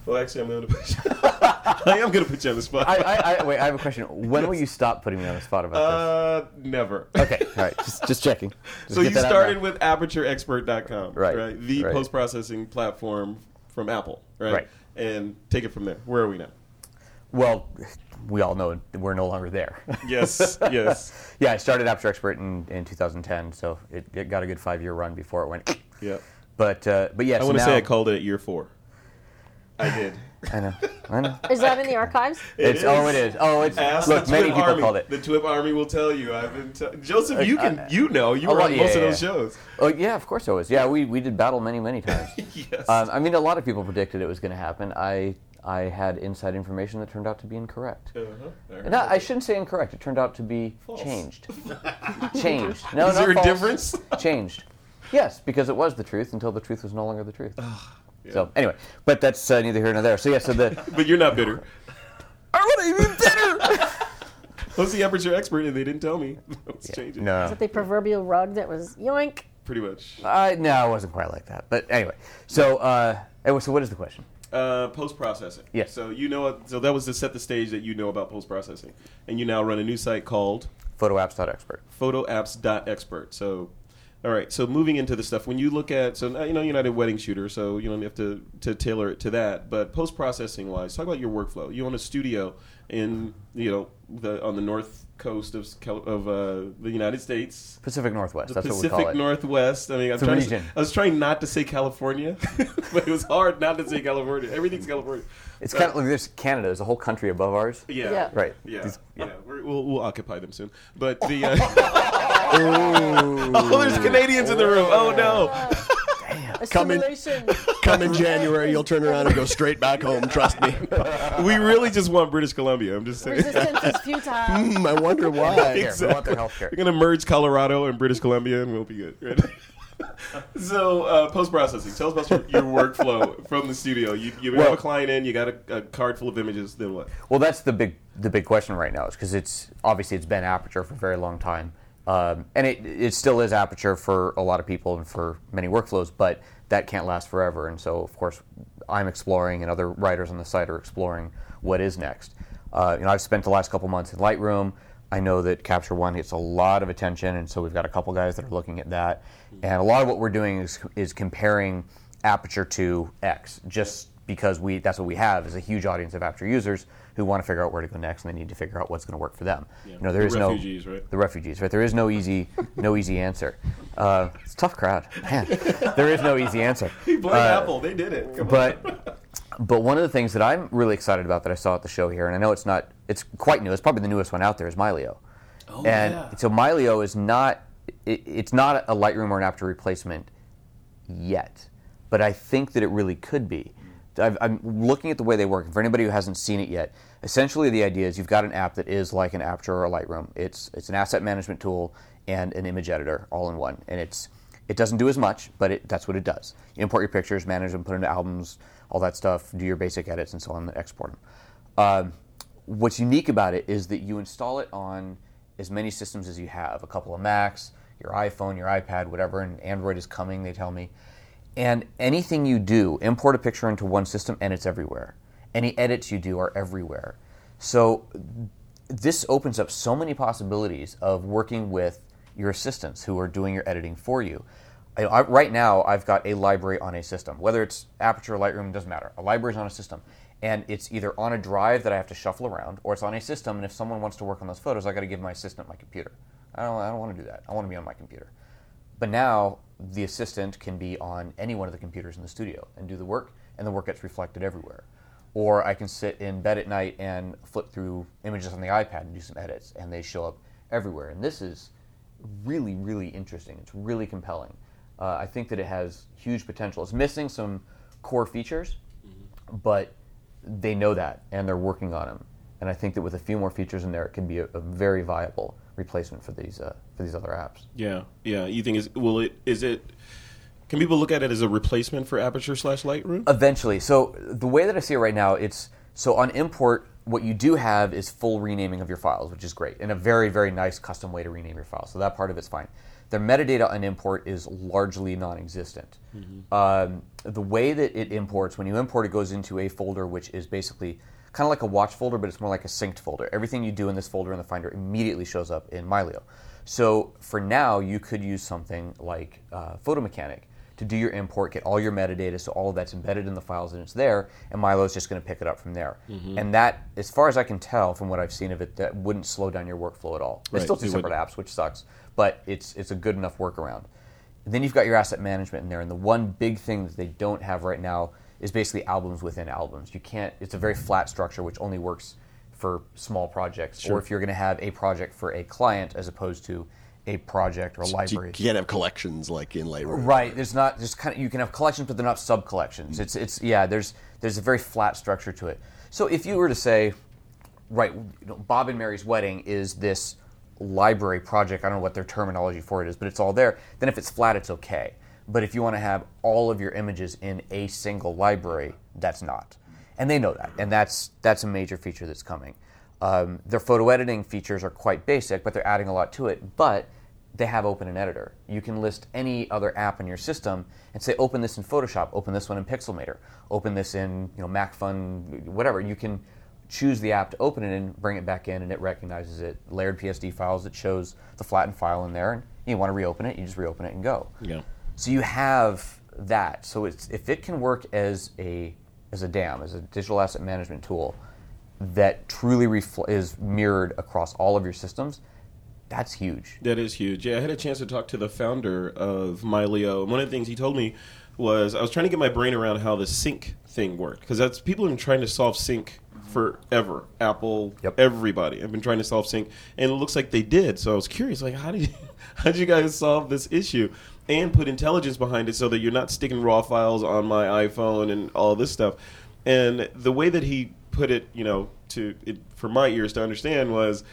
Well, actually, I'm going to put. You, *laughs* I am going to put you on the spot.
I, I, I, wait, I have a question. When will you stop putting me on the spot about this?
uh, never.
Okay, all right, just, just checking. *laughs* Just
So you started with ApertureExpert.com,
Right,
The
right.
post processing platform from Apple, right?
Right.
And take it from there. Where are we now?
Well, we all know we're no longer there.
Yes, yes. *laughs*
yeah, I started Aperture Expert in, in 2010, so it, it got a good five year run before it went.
Yeah.
But uh, but yeah,
I
so
want to say I called it at year four. I did.
I know, I know.
Is that in the archives?
It's oh, it is. Oh, it's
Ask
look.
the
Many
TWIP
people
Army.
called it.
The TWIP Army will tell you. I've been t- Joseph. You can.
I-
you know. You
Oh,
were
well,
on
yeah,
most of
yeah,
those
yeah.
shows.
Oh yeah, of course I was. Yeah, we, we did battle many many *laughs* times.
Yes.
um, I mean, a lot of people predicted it was going to happen. I I had inside information that turned out to be incorrect.
Uh-huh. I heard
I, I shouldn't say incorrect. It turned out to be
False.
changed. *laughs* changed. No,
Is
not
there a difference?
Changed. Yes, because it was the truth until the truth was no longer the truth. So anyway, but that's uh, neither here nor there. So yeah, so the *laughs*
But you're not bitter. *laughs*
I want to be better.
What's the aperture expert? And they didn't tell me. Let's change it.
no,
Is it the proverbial rug that was yoink?
Pretty much.
I no, it wasn't quite like that. But anyway, so uh, anyway, so what is the question?
Uh, post processing.
Yes.
So you know. So that was to set the stage that you know about post processing, and you now run a new site called
Photoapps.expert.
photoapps.expert. So, all right. So moving into the stuff, when you look at, so you know, you're not a wedding shooter, so you don't have to, to tailor it to that. But post processing wise, talk about your workflow. You own a studio in, you know, the on the north coast of of uh, the United States.
Pacific Northwest.
The
that's what we
Pacific
call it.
Pacific Northwest. I mean, I'm
It's a
trying to. I was trying not to say California, *laughs* but it was hard not to say California. Everything's California.
It's kind of like there's Canada. There's a whole country above ours.
Yeah.
Yeah.
Right.
Yeah,
These-
yeah, We're, we'll, we'll occupy them soon. But the uh, *laughs* *laughs* oh, there's Canadians in the room. Oh no!
Come in-
Assimilation.
Come in January, you'll turn around and go straight back home. Trust me. *laughs*
We really just want British Columbia. I'm just saying.
Resistance is futile. *laughs*
Hmm, I wonder why. *laughs*
Here, we want their health care.
We're gonna merge Colorado and British Columbia, and we'll be good. Right? so uh, post processing. Tell us about your, your workflow from the studio. You, you have a client in. You got a, a card full of images. Then what?
Well, that's the big the big question right now, is because it's obviously it's been Aperture for a very long time, um, and it it still is Aperture for a lot of people and for many workflows, but that can't last forever. And so, of course, I'm exploring, and other writers on the site are exploring what is next. Uh, you know, I've spent the last couple months in Lightroom. I know that Capture One gets a lot of attention, and so we've got a couple guys that are looking at that. And a lot of what we're doing is is comparing Aperture to X, just because we that's what we have is a huge audience of Aperture users who want to figure out where to go next, and they need to figure out what's going to work for them. You know, there
The
is
refugees,
no
right?
the refugees, right? There is no easy no easy answer. Uh, it's a tough crowd, man. there is no easy answer. *laughs*
Blame
Uh,
Apple. They did it. Come
but but one of the things that I'm really excited about that I saw at the show here, and I know it's not it's quite new. It's probably the newest one out there is Mylio.
Oh,
and so Mylio is not it, it's not a Lightroom or an After replacement yet, but I think that it really could be. I've, I'm looking at the way they work. For anybody who hasn't seen it yet, essentially the idea is you've got an app that is like an Aperture or a Lightroom. It's it's an asset management tool and an image editor all in one, and it's it doesn't do as much, but it, that's what it does. You import your pictures, manage them, put them into albums, all that stuff, do your basic edits, and so on, and export them. Um, what's unique about it is that you install it on as many systems as you have a couple of Macs, your iPhone, your iPad, whatever, and Android is coming, they tell me. And anything you do, import a picture into one system and it's everywhere. Any edits you do are everywhere. So this opens up so many possibilities of working with your assistants who are doing your editing for you. I, I, right now, I've got a library on a system, whether it's Aperture, or Lightroom, doesn't matter. A library is on a system, and it's either on a drive that I have to shuffle around, or it's on a system. And if someone wants to work on those photos, I got to give my assistant my computer. I don't, I don't want to do that. I want to be on my computer. But now the assistant can be on any one of the computers in the studio and do the work, and the work gets reflected everywhere. Or I can sit in bed at night and flip through images on the iPad and do some edits, and they show up everywhere. And this is really, really interesting. It's really compelling. Uh, I think that it has huge potential. It's missing some core features, but they know that and they're working on them. And I think that with a few more features in there, it can be a, a very viable replacement for these uh, for these other apps.
Yeah, yeah. You think is will it is it? Can people look at it as a replacement for Aperture slash Lightroom?
Eventually. So the way that I see it right now, it's so on import, what you do have is full renaming of your files, which is great, and a very, very nice custom way to rename your files. So that part of it's fine. Their metadata on import is largely non-existent. Um, the way that it imports, when you import, it goes into a folder which is basically kind of like a watch folder, but it's more like a synced folder. Everything you do in this folder in the Finder immediately shows up in Mylio. So for now, you could use something like uh, Photo Mechanic to do your import, get all your metadata, so all of that's embedded in the files and it's there, and Mylio is just going to pick it up from there. And that, as far as I can tell from what I've seen of it, that wouldn't slow down your workflow at all.
Right,
It's still two
it
separate
wouldn't.
apps, which sucks, but it's it's a good enough workaround. Then you've got your asset management in there, and the one big thing that they don't have right now is basically albums within albums. You can't. It's a very flat structure, which only works for small projects, or if you're going to have a project for a client as opposed to a project or a
So you can't have collections like in Lightroom.
Right. There's not. There's kind of. You can have collections, but they're not sub collections. Mm-hmm. It's. It's. Yeah. There's. There's a very flat structure to it. So if you were to say, right, you know, Bob and Mary's wedding is this library project. I don't know what their terminology for it is, but it's all there. Then if it's flat, it's okay. But if you want to have all of your images in a single library, that's not. And they know that, and that's that's a major feature that's coming. Um, their photo editing features are quite basic, but they're adding a lot to it. But they have open an editor. You can list any other app in your system and say, open this in Photoshop, open this one in Pixelmator, open this in you know MacFun, whatever. You can choose the app to open it and bring it back in, and it recognizes it. Layered PSD files, it shows the flattened file in there, and you want to reopen it, you just reopen it and go.
Yeah.
So you have that. So it's if it can work as a as a DAM, as a digital asset management tool that truly refl- is mirrored across all of your systems, that's huge.
That is huge. Yeah, I had a chance to talk to the founder of Mylio. And one of the things he told me was I was trying to get my brain around how the sync thing worked because that's people have been trying to solve sync forever. Apple,
Yep.
everybody have been trying to solve sync, and it looks like they did. So I was curious, like, how did you, *laughs* how did you guys solve this issue and put intelligence behind it so that you're not sticking raw files on my iPhone and all this stuff? And the way that he put it, you know, to it, for my ears to understand was.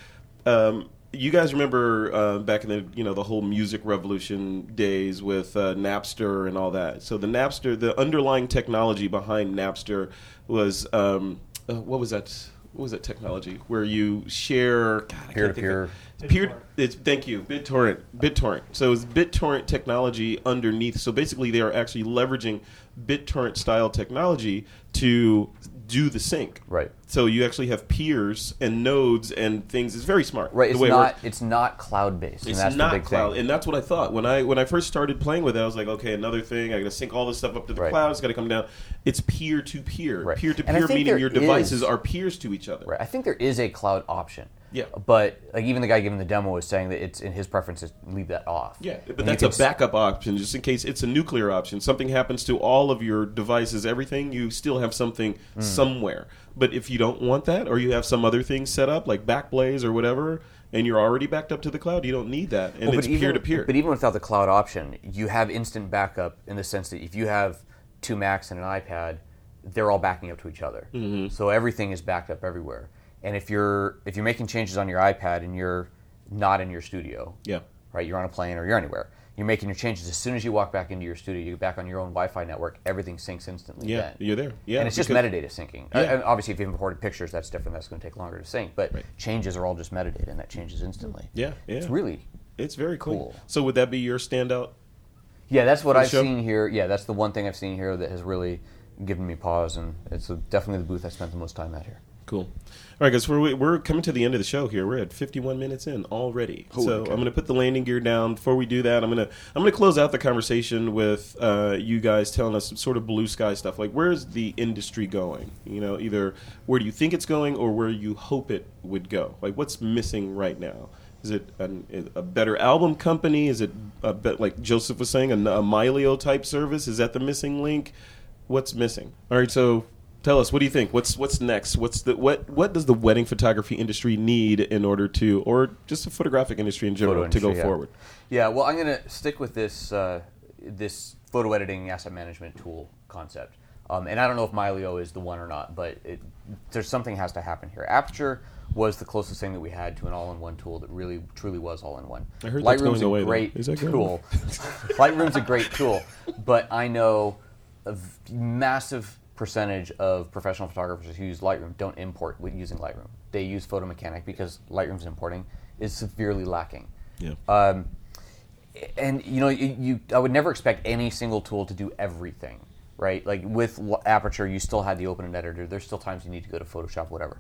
Um, you guys remember uh, back in the you know the whole music revolution days with uh, Napster and all that. So the Napster, the underlying technology behind Napster was um, uh, what was that? What was that technology where you share God, I can't think of- Peer, it's, thank you, BitTorrent. BitTorrent. So it's BitTorrent technology underneath. So basically, they are actually leveraging BitTorrent style technology to do the sync.
Right.
So you actually have peers and nodes and things. It's very smart.
Right. It's
way it
not. It's not cloud based.
It's
and that's
not cloud,
thing.
and that's what I thought when I when I first started playing with it. I was like, okay, another thing. I got to sync all this stuff up to the
Right.
cloud. It's got to come down. It's peer to peer. Peer to peer meaning your devices
is-
are peers to each other.
Right. I think there is a cloud option.
Yeah.
But like even the guy giving the demo was saying that it's in his preference to leave that off.
Yeah, but
And
that's a backup option, just in case it's a nuclear option. Something happens to all of your devices, everything, you still have something
Hmm.
somewhere. But if you don't want that, or you have some other thing set up, like Backblaze or whatever, and you're already backed up to the cloud, you don't need that. And
Well,
it's peer to peer.
But even without the cloud option, you have instant backup in the sense that if you have two Macs and an iPad, they're all backing up to each other.
Mm-hmm.
So everything is backed up everywhere. And if you're if you're making changes on your iPad and you're not in your studio,
Yeah.
right, you're on a plane or you're anywhere, you're making your changes. As soon as you walk back into your studio, you get back on your own Wi-Fi network, everything syncs instantly.
Yeah,
then.
you're there. Yeah,
and it's just metadata syncing.
Yeah.
Uh, and obviously, if you've imported pictures, that's different. That's going to take longer to sync. But
Right.
changes are all just metadata, and that changes instantly.
Yeah, yeah.
It's really
It's very cool.
Cool.
So would that be your standout?
Yeah, that's what I've
show?
seen here. Yeah, that's the one thing I've seen here that has really given me pause, and it's definitely the booth I spent the most time at here.
Cool. All right, guys, we're, we're coming to the end of the show here. We're at 51 minutes in already. so I'm going to put the landing gear down. Before we do that, I'm going to I'm going to close out the conversation with uh, you guys telling us some sort of blue sky stuff. Like, where's the industry going? You know, either where do you think it's going or where you hope it would go? Like, what's missing right now? Is it an, a better album company? Is it a bit like Joseph was saying, a, a Mylio type service? Is that the missing link? What's missing? All right, so tell us what do you think? What's what's next? What's the what what does the wedding photography industry need in order to, or just the photographic industry in general, to go
yeah.
forward?
Yeah, well, I'm going to stick with this uh, this photo editing asset management tool concept. Um, and I don't know if Mylio is the one or not, but it, there's something has to happen here. Aperture was the closest thing that we had to an all-in-one tool that really truly was all-in-one.
I heard
Lightroom's a great tool. *laughs* Lightroom's a great tool, but I know of massive percentage of professional photographers who use Lightroom don't import with using Lightroom. They use Photo Mechanic because Lightroom's importing is severely lacking.
Yeah.
Um, and you know, you, you I would never expect any single tool to do everything, right? Like with L- Aperture, you still had the open-end editor. There's still times you need to go to Photoshop, whatever.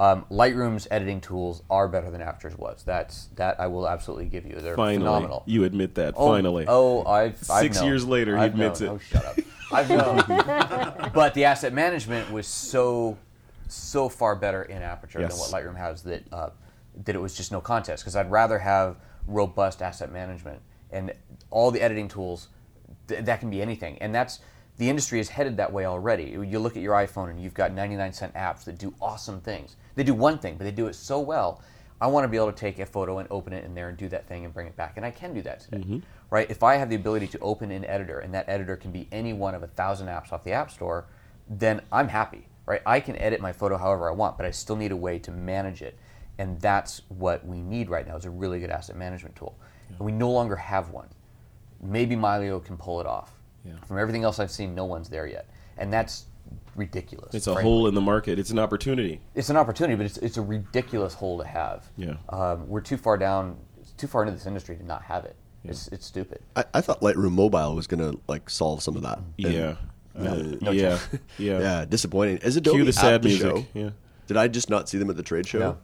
Um, Lightroom's editing tools are better than Aperture's was. That's that I will absolutely give you. They're
Finally,
phenomenal.
you admit that.
Oh,
finally.
Oh, I've I've
Six
known.
years later, he
I've
admits
known.
it.
Oh, shut up. I've known. *laughs* but the asset management was so so far better in Aperture
Yes.
than what Lightroom has that uh, that it was just no contest. Because I'd rather have robust asset management and all the editing tools. Th- that can be anything, and that's the industry is headed that way already. You look at your iPhone and you've got 99 cent apps that do awesome things. They do one thing, but they do it so well. I want to be able to take a photo and open it in there and do that thing and bring it back, and I can do that today, mm-hmm. right? If I have the ability to open an editor and that editor can be any one of a thousand apps off the App Store, then I'm happy, right? I can edit my photo however I want, but I still need a way to manage it, and that's what we need right now is a really good asset management tool, and we no longer have one. Maybe Mylio can pull it off. From everything else I've seen, no one's there yet, and that's ridiculous.
It's a
frankly.
hole in the market. It's an opportunity.
It's an opportunity, but it's, it's a ridiculous hole to have.
Yeah.
Um, we're too far down, too far into this industry to not have it. It's, it's stupid.
I, I thought Lightroom Mobile was going to like solve some of that. And-
Yeah. Uh,
no
yeah. *laughs* yeah.
yeah, disappointing. Is Adobe
Cue the
at
sad
the
music.
show?
Yeah.
Did I just not see them at the trade show?
No.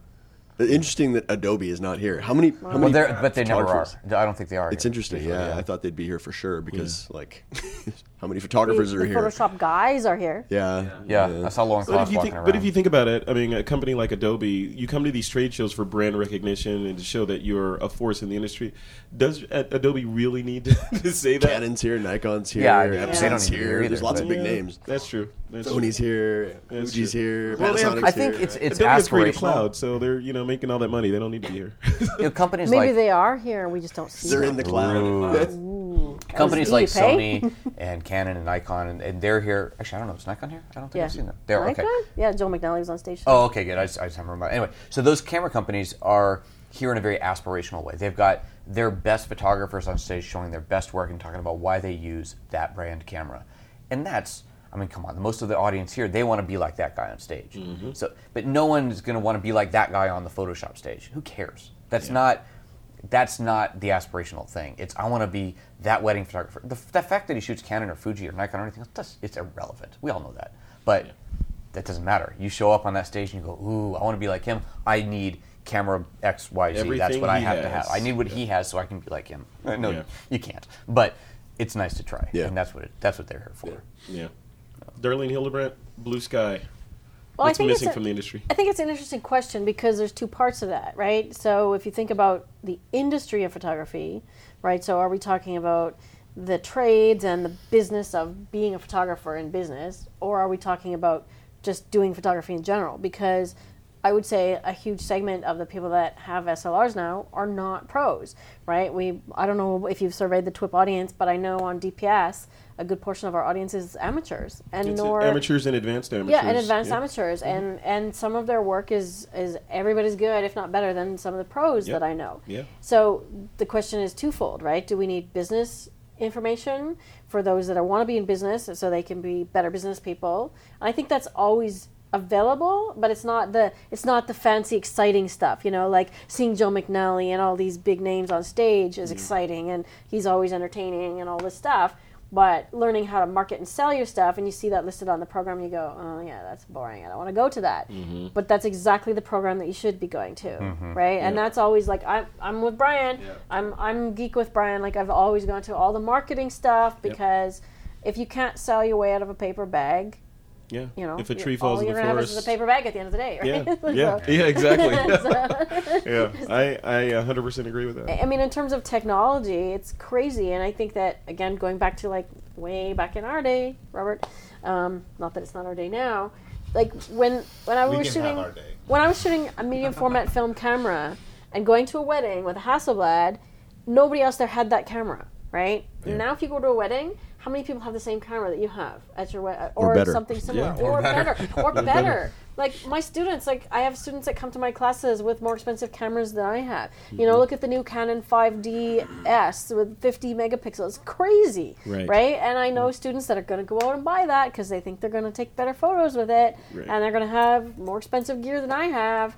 Interesting that Adobe is not here. How many? How
Well,
many?
but they never are. I don't think they are.
It's
here.
interesting.
Usually,
Yeah, I thought they'd be here for sure because like, *laughs* how many photographers
the
are here?
Photoshop guys are here.
Yeah,
Yeah, I saw Lauren
But
Kloss
if, you
walking
think,
around.
but if you think about it, I mean, a company like Adobe, you come to these trade shows for brand recognition and to show that you're a force in the industry. Does uh, Adobe really need to, *laughs* to say that?
Canon's here, Nikon's here,
Yeah, I mean, they
Epson's
don't need to be
here.
here either,
There's lots of big
Yeah,
names.
That's true. That's
Sony's
true.
here,
That's
Fuji's
true.
here,
Well, they have-
I think
here.
it's it's
Adobe has Creative. Cloud, so they're you know making all that money. They don't need to be here.
You know, companies
Maybe
like
they are here and we just don't see
They're
them.
in the cloud.
Companies like
pay?
Sony and Canon and Nikon, and, and they're here. Actually, I don't know. Is Nikon here? I don't think
Yeah.
I've seen them. They're okay.
Nikon? Yeah, Joe McNally was on stage.
Oh, okay, good. I just, I just haven't remembered. Anyway, so those camera companies are here in a very aspirational way. They've got their best photographers on stage showing their best work and talking about why they use that brand camera. And that's, I mean, come on, most of the audience here, they want to be like that guy on stage. Mm-hmm. So, but no one is going to want to be like that guy on the Photoshop stage. Who cares? That's not. That's not the aspirational thing. It's I want to be that wedding photographer. The, the fact that he shoots Canon or Fuji or Nikon or anything else, that's, it's irrelevant. We all know that. But that doesn't matter. You show up on that stage and you go, ooh, I want to be like him. I need camera X, Y, Z. That's what I have to have. I need what he has so I can be like him. Uh, No,
Yeah.
you can't. But it's nice to try,
Yeah.
and that's what it, that's what they're here for.
yeah. Darlene Hildebrandt, Blue Sky.
Well, I
What's
think it's
missing
a-
from the industry?
I think it's an interesting question because there's two parts of that, right? So if you think about the industry of photography, right? So are we talking about the trades and the business of being a photographer in business, or are we talking about just doing photography in general? Because I would say a huge segment of the people that have SLRs now are not pros, right? We I don't know if you've surveyed the TWIP audience, but I know on DPS a good portion of our audience is amateurs, and
It's
nor
amateurs and advanced amateurs.
yeah, and advanced
Yeah.
amateurs, and and some of their work is is everybody's good, if not better than some of the pros
Yep.
that I know.
Yeah.
So the question is twofold, right? Do we need business information for those that want to be in business, so they can be better business people? And I think that's always available, but it's not the it's not the fancy, exciting stuff. You know, like seeing Joe McNally and all these big names on stage
Mm.
is exciting, and he's always entertaining and all this stuff. But learning how to market and sell your stuff, and you see that listed on the program, you go, "Oh yeah, that's boring. I don't want to go to that."
Mm-hmm.
But that's exactly the program that you should be going to, right? And that's always like I'm I'm with Bryan. I'm I'm geek with Bryan. Like I've always gone to all the marketing stuff because if you can't sell your way out of a paper bag,
Yeah.
you know,
if a tree falls
all
in
you're
the
gonna
forest.
have is a paper bag at the end of the day, right?
Yeah, *laughs*
So-
yeah, yeah, exactly. *laughs* *laughs* yeah, I, I 100% agree with that.
I mean, in terms of technology, it's crazy, and I think that again, going back to like way back in our day, Robert. Um, not that it's not our day now. Like when when I
We
was shooting when I was shooting a medium format film camera and going to a wedding with a Hasselblad, nobody else there had that camera, right? Now, if you go to a wedding, how many people have the same camera that you have at your wedding, or,
better.
something similar,
Yeah,
or, better, *laughs* or better, like my students, like I have students that come to my classes with more expensive cameras than I have. You know,
Mhm.
look at the new Canon 5D-S with 50 megapixels. Crazy,
Right.
right? And I know students that are going to go out and buy that because they think they're going to take better photos with it,
Right.
and they're going to have more expensive gear than I have.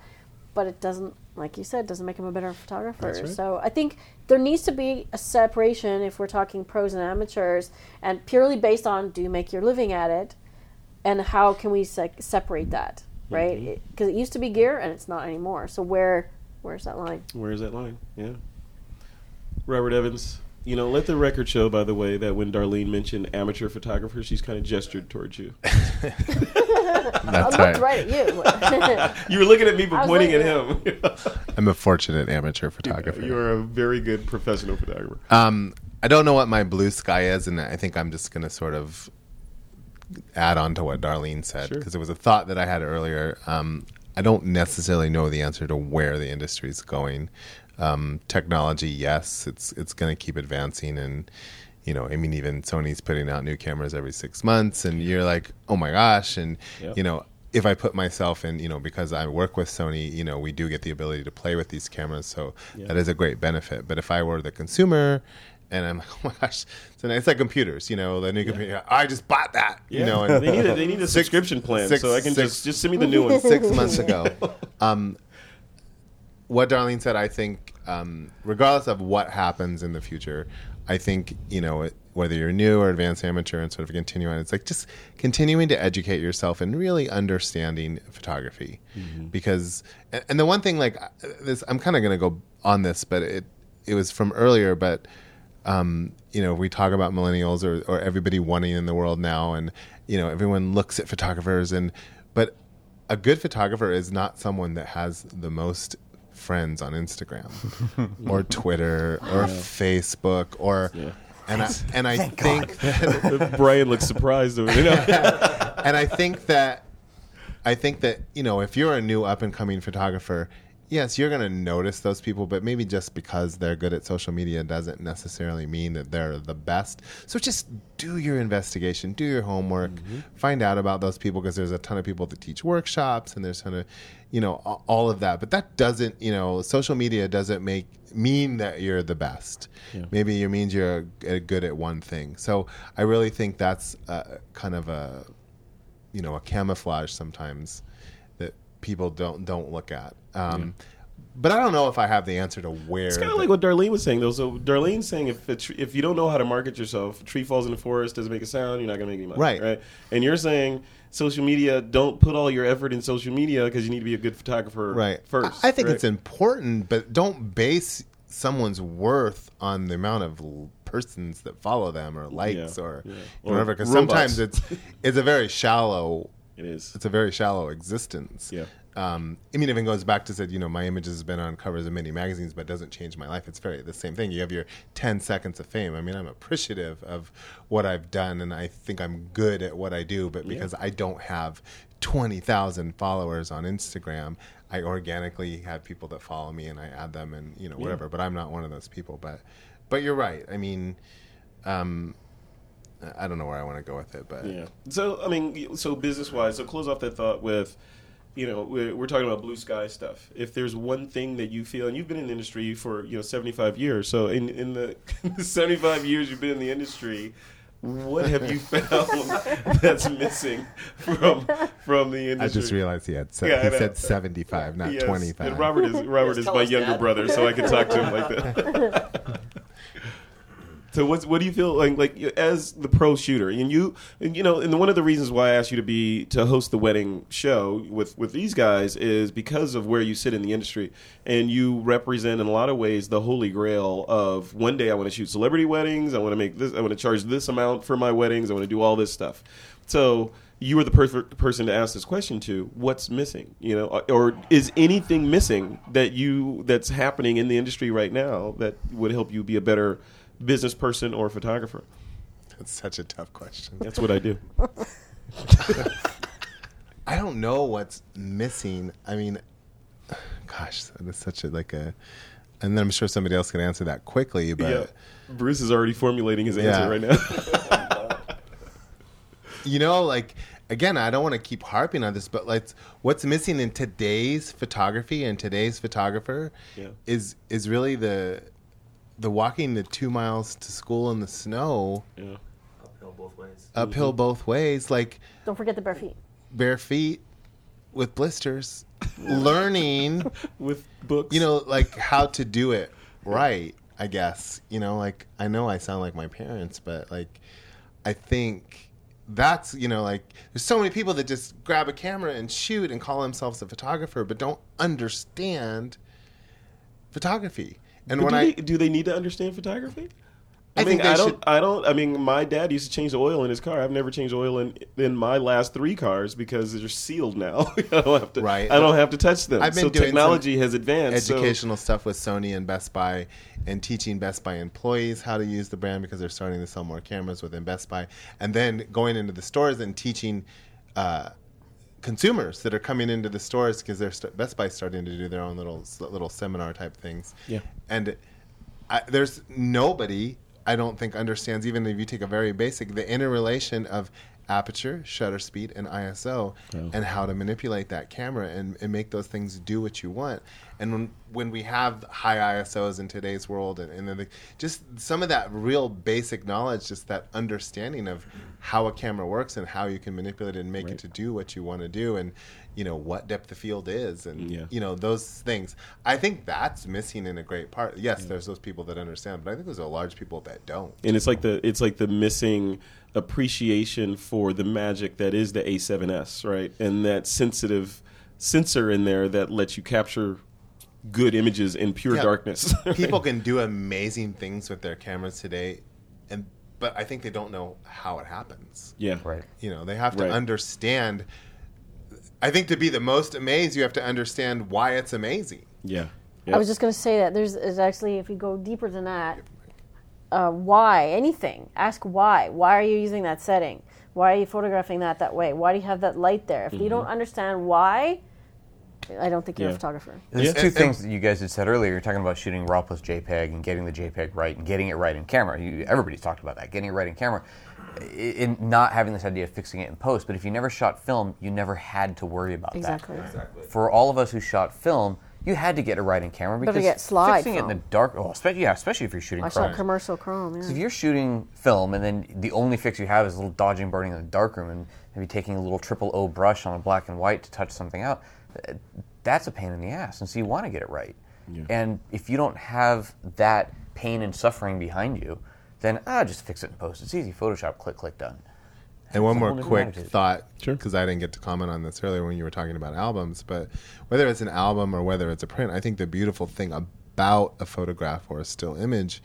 But it doesn't, like you said, doesn't make them a better photographer.
Right.
So I think there needs to be a separation if we're talking pros and amateurs, and purely based on do you make your living at it, and how can we se- separate that, mm-hmm. right? Because it used to be gear and it's not anymore. So where where's that line?
Where's that line? Yeah. Robert Evans. You know, let the record show, by the way, that when Darlene mentioned amateur photographer, she's kind of gestured towards you. *laughs* *laughs* *laughs*
I looked right. at you. *laughs*
you were looking at me, *laughs* but pointing at him.
I'm a fortunate amateur photographer.
You're a very good professional photographer.
Um, I don't know what my blue sky is, and I think I'm just going to sort of add on to what Darlene said
Sure.
because it was a thought that I had earlier. Um, I don't necessarily know the answer to where the industry is going. Um, technology, yes, it's it's going to keep advancing, and you know, I mean, even Sony's putting out new cameras every six months, and you're like, oh my gosh, and
Yep.
you know. If I put myself in, you know, because I work with Sony, you know, we do get the ability to play with these cameras, so
Yeah.
that is a great benefit. But if I were the consumer, and I'm *laughs* like, oh my gosh, so it's like computers, you know, the new computer. I just bought that, you know. *laughs* And
They need a- they need a subscription plan, so I can just- just send me the new one.
Six months *laughs* ago, um, what Darlene said, I think, um, regardless of what happens in the future, I think you know whether you're new or advanced amateur and sort of continue on. It's like just continuing to educate yourself and really understanding photography, because and, and the one thing like this, I'm kind of going to go on this, but it it was from earlier, but um, you know, we talk about millennials or, or everybody wanting in the world now, and you know, everyone looks at photographers, and but a good photographer is not someone that has the most friends on Instagram *laughs* or Twitter or
Yeah.
Facebook or. And I, and I
Thank
think
God.
that *laughs*
Bryan looks surprised over there. *laughs*
and I think that I think that you know if you're a new up and coming photographer, yes, you're going to notice those people, but maybe just because they're good at social media doesn't necessarily mean that they're the best. So just do your investigation, do your homework, find out about those people because there's a ton of people that teach workshops and there's a ton of, you know, all of that. But that doesn't, you know, social media doesn't make mean that you're the best.
Yeah.
Maybe it means you're good at one thing. So I really think that's uh, kind of a you know a camouflage sometimes people don't don't look at. Um, But I don't know if I have the answer to where.
It's kind of like what Darlene was saying, though. So Darlene's saying if if you don't know how to market yourself, a tree falls in the forest, doesn't make a sound, you're not going to make any money,
Right.
Right. And you're saying social media, don't put all your effort in social media because you need to be a good photographer,
right
First,
I, I think
right?
it's important, but don't base someone's worth on the amount of l- persons that follow them or likes
Yeah,
or
yeah. Or
whatever. Because sometimes it's *laughs* it's a very shallow.
It is.
It's a very shallow existence.
Yeah.
Um, I mean, even goes back to said, you know, my image has been on covers of many magazines, but doesn't change my life. It's very the same thing. You have your 10 seconds of fame. I mean, I'm appreciative of what I've done, and I think I'm good at what I do. But
Yeah.
because I don't have 20,000 followers on Instagram, I organically have people that follow me, and I add them, and you know,
Yeah.
whatever. But I'm not one of those people. But, but you're right. I mean, um, I don't know where I want to go with it, but
Yeah. So I mean, so business wise, so close off that thought with, you know, we're, we're talking about blue sky stuff. If there's one thing that you feel, and you've been in the industry for you know 75 years, so in in the *laughs* 75 years you've been in the industry. What have you *laughs* found that's missing from from the industry?
I just realized he had se-
Yeah,
he said 75, not
Yes.
25.
And Robert is Robert is my younger
Dad.
brother, so I can talk to him like *laughs* that. So what's what do you feel like like as the pro shooter and you and, you know and one of the reasons why I asked you to be to host the wedding show with with these guys is because of where you sit in the industry and you represent in a lot of ways the holy grail of one day I want to shoot celebrity weddings I want to make this I want to charge this amount for my weddings I want to do all this stuff. So you are the perfect person to ask this question to what's missing? You know uh, or is anything missing that you that's happening in the industry right now that would help you be a better business person or photographer
That's such a tough question.
that's what i do *laughs*
I don't know what's missing. I mean, gosh, that's such a like a. And then I'm sure somebody else can answer that quickly. But
yeah bruce is already formulating his answer
Yeah.
right now *laughs*
you know, like again, I don't want to keep harping on this, but like, what's missing in today's photography and today's photographer
Yeah.
is is really the the walking the two miles to school in the snow
Yeah.
Uphill both ways.
uphill mm-hmm. both ways, like
Don't forget the bare feet.
bare feet with blisters, learning, *laughs*
With books.
you know, like how to do it right. I guess you know, like I know I sound like my parents, but like I think that's you know like there's so many people that just grab a camera and shoot and call themselves a photographer but don't understand photography and
But
when
do,
i
they, do they need to understand photography? I,
I
mean,
think
I don't.
should-
I don't. I mean, my dad used to change the oil in his car. I've never changed oil in in my last three cars because they're sealed now. *laughs* I don't have to.
Right.
I don't have to touch them.
I've been
so
doing
technology has advanced. so-
educational stuff with sony and best buy and teaching best buy employees how to use the brand because they're starting to sell more cameras within best buy and then going into the stores and teaching uh, consumers that are coming into the stores because they're st- Best Buy starting to do their own little little seminar type things.
Yeah.
And I, there's nobody I don't think understands even if you take a very basic the interrelation of aperture, shutter speed, and ISO, and how to manipulate that camera and, and make those things do what you want. And when when we have high ISOs in today's world, and, and then the, just some of that real basic knowledge, just that understanding of how a camera works and how you can manipulate it and make it to do what you want to do, and you know what depth of field is, and
Yeah.
you know those things. I think that's missing in a great part. Yes, there's those people that understand, but I think there's a large people that don't.
and it's like the it's like the missing appreciation for the magic that is the A7S, right? And that sensitive sensor in there that lets you capture good images in pure
Yeah.
darkness. *laughs*
people can do amazing things with their cameras today and but i think they don't know how it happens
yeah,
Right.
you know they have to
Right.
understand i think to be the most amazed you have to understand why it's amazing
Yeah,
I was just going to say that there's is actually, if you go deeper than that, uh, why anything? Ask why. Why are you using that setting? Why are you photographing that that way? Why do you have that light there? If you don't understand why, I don't think you're
Yeah.
a photographer.
There's
Yeah.
two
And-
things that you guys had said earlier. You're talking about shooting raw plus JPEG and getting the JPEG right and getting it right in camera. You, everybody's talked about that, getting it right in camera, I- in not having this idea of fixing it in post. But if you never shot film, you never had to worry about
Exactly.
that. For all of us who shot film, you had to get it right in camera
Better
because
get slide
fixing it in the dark. Oh, especially yeah, especially if you're shooting.
I
chrome.
shot commercial chrome.
So if you're shooting film and then the only fix you have is a little dodging burning in the darkroom and maybe taking a little triple O brush on a black and white to touch something out, that's a pain in the ass. And so you want to get it right. Yeah. And if you don't have that pain and suffering behind you, then ah, just fix it in post. It's easy. Photoshop, click, click, done.
and one more quick
attitude.
thought
Sure.
because i didn't get to comment on this earlier when you were talking about albums but whether it's an album or whether it's a print i think the beautiful thing about a photograph or a still image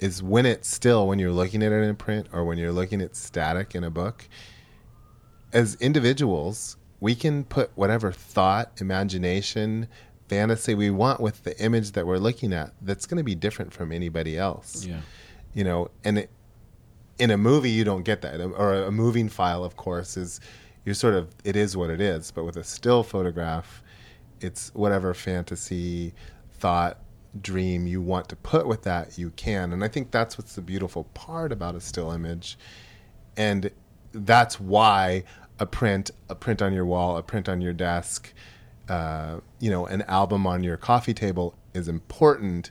is when it's still when you're looking at it in print or when you're looking at static in a book as individuals, we can put whatever thought, imagination, fantasy we want with the image that we're looking at that's going to be different from anybody else.
Yeah.
You know, and it, in a movie, you don't get that. Or a moving file, of course, is you're sort of, it is what it is. But with a still photograph, it's whatever fantasy, thought, dream you want to put with that, you can. And I think that's what's the beautiful part about a still image and that's why a print, a print on your wall, a print on your desk, uh, you know, an album on your coffee table is important,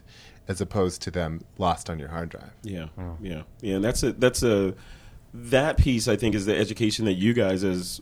as opposed to them lost on your hard drive.
Yeah, oh. yeah, yeah. And that's a that's a that piece. I think is the education that you guys as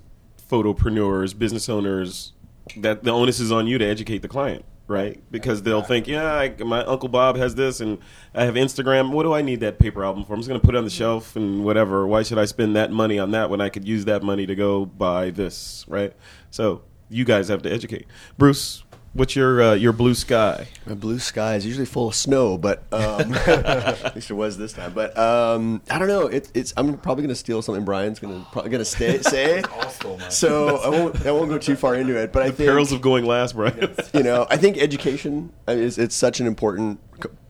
photopreneurs, business owners, that the onus is on you to educate the client, right? Because they'll think, yeah, I, my uncle Bob has this, and I have Instagram. What do I need that paper album for? I'm just going to put it on the shelf and whatever. Why should I spend that money on that when I could use that money to go buy this, right? So you guys have to educate. Bruce, what's your uh, your blue sky?
My blue sky is usually full of snow, but um, *laughs* at least it was this time. But um, I don't know. It, it's I'm probably going to steal something Bryan's going to probably going to stay, *laughs* say. so I won't I won't go too far into it. But I think
Perils of going last, Bryan. *laughs*
you know, I think education is it's such an important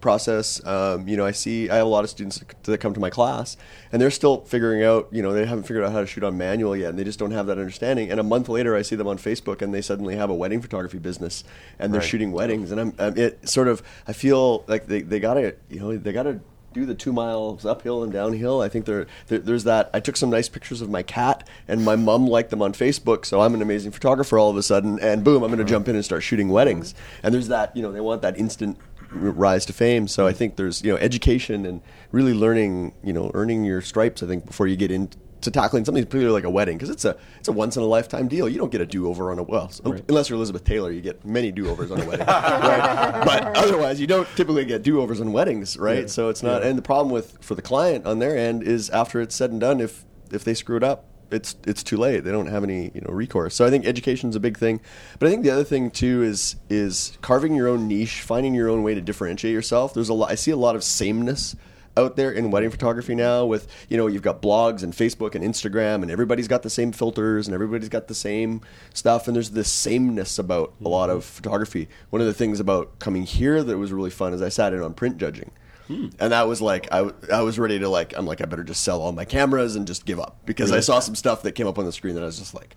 process. Um, you know, I see I have a lot of students that come to my class, and they're still figuring out. You know, they haven't figured out how to shoot on manual yet, and they just don't have that understanding. And a month later, I see them on Facebook, and they suddenly have a wedding photography business, and they're
Right.
shooting weddings. And I'm, I'm it sort of I feel like they, they gotta you know they gotta do the two miles uphill and downhill. I think there, there there's that. I took some nice pictures of my cat, and my mom liked them on Facebook. So I'm an amazing photographer all of a sudden, and boom, I'm going to jump in and start shooting weddings. And there's that. You know, they want that instant rise to fame. So I think there's you know education and really learning. You know, earning your stripes. I think before you get into tackling something particularly like a wedding because it's a it's a once in a lifetime deal. You don't get a do over on a well, so- unless you're Elizabeth Taylor, you get many do overs on a wedding. *laughs* right? But otherwise, you don't typically get do overs on weddings, right? So it's not. And the problem with for the client on their end is after it's said and done, if if they screw it up. It's it's too late. They don't have any you know recourse. So I think education is a big thing, but I think the other thing too is is carving your own niche, finding your own way to differentiate yourself. There's a lot. I see a lot of sameness out there in wedding photography now with you know you've got blogs and facebook and instagram and everybody's got the same filters and everybody's got the same stuff and there's this sameness about a lot mm-hmm. of photography one of the things about coming here that was really fun is i sat in on print judging Hmm. and that was like I, I was ready to like i'm like i better just sell all my cameras and just give up. Because i saw some stuff that came up on the screen that i was just like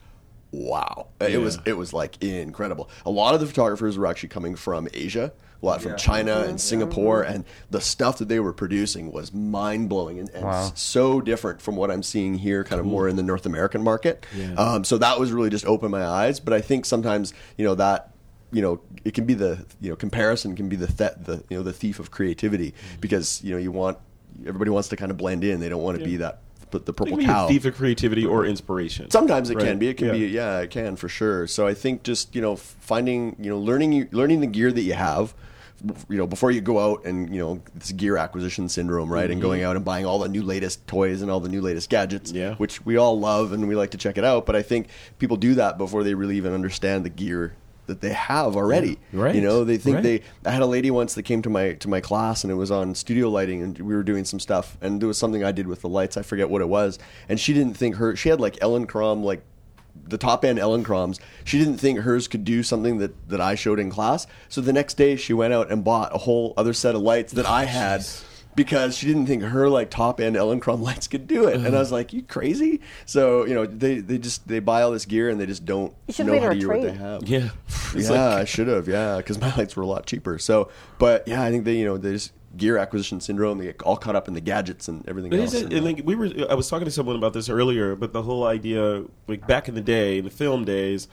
wow. It was it was like incredible. A lot of the photographers were actually coming from asia a lot from china mm-hmm. and singapore mm-hmm. and the stuff that they were producing was mind-blowing and, and s- so different from what i'm seeing here kind of more in the north american market. Um, so that was really just opened my eyes but i think sometimes you know that you know it can be the you know comparison can be the th- the you know the thief of creativity because you know you want everybody wants to kind of blend in they don't want to be that the, the purple cow
thief of creativity or inspiration.
Sometimes it
Right.
can be. It can
Yeah.
be. Yeah, it can for sure. So I think just you know finding you know learning you- learning the gear that you have. You know, before you go out and you know this gear acquisition syndrome, right? And going out and buying all the new latest toys and all the new latest gadgets,
Mm-hmm. Yeah.
which we all love and we like to check it out. But I think people do that before they really even understand the gear that they have already.
Right.
You know, they think
Right.
they. I had a lady once that came to my to my class and it was on studio lighting and we were doing some stuff and there was something I did with the lights. I forget what it was, and she didn't think her. She had like Elinchrom like the top end Elinchroms. She didn't think hers could do something that that I showed in class. So the next day she went out and bought a whole other set of lights that I had. Because she didn't think her like top end Elinchrom *laughs* lights could do it, and I was like, "You crazy?" So you know, they, they just they buy all this gear and they just don't
You
know how to use what they have
Yeah.
Yeah,
like-
I should have. Yeah, because my *laughs* lights were a lot cheaper. So, but yeah, I think they, you know, there's gear acquisition syndrome. They get all caught up in the gadgets and everything
But
else.
it,
and,
and
uh,
like we were, I was talking to someone about this earlier, but the whole idea, like back in the day, in the film days,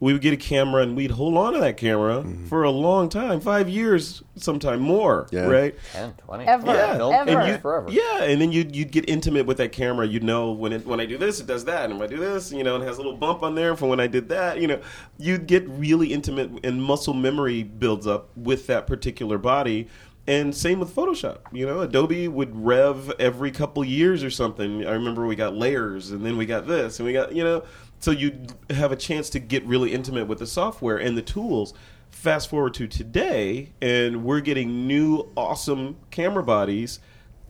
we would get a camera and we'd hold on to that camera mm-hmm. for a long time, five years, sometime more,
Yeah.
right?
10, 20.
Ever.
Yeah.
Ever.
And you,
forever.
yeah, and then you'd, you'd get intimate with that camera. You'd know when it, when I do this, it does that, and when I do this, you know, and it has a little bump on there for when I did that. You know, you'd get really intimate, and muscle memory builds up with that particular body. And same with Photoshop. You know, Adobe would rev every couple years or something. I remember we got layers, and then we got this, and we got you know. So you have a chance to get really intimate with the software and the tools. Fast forward to today, and we're getting new awesome camera bodies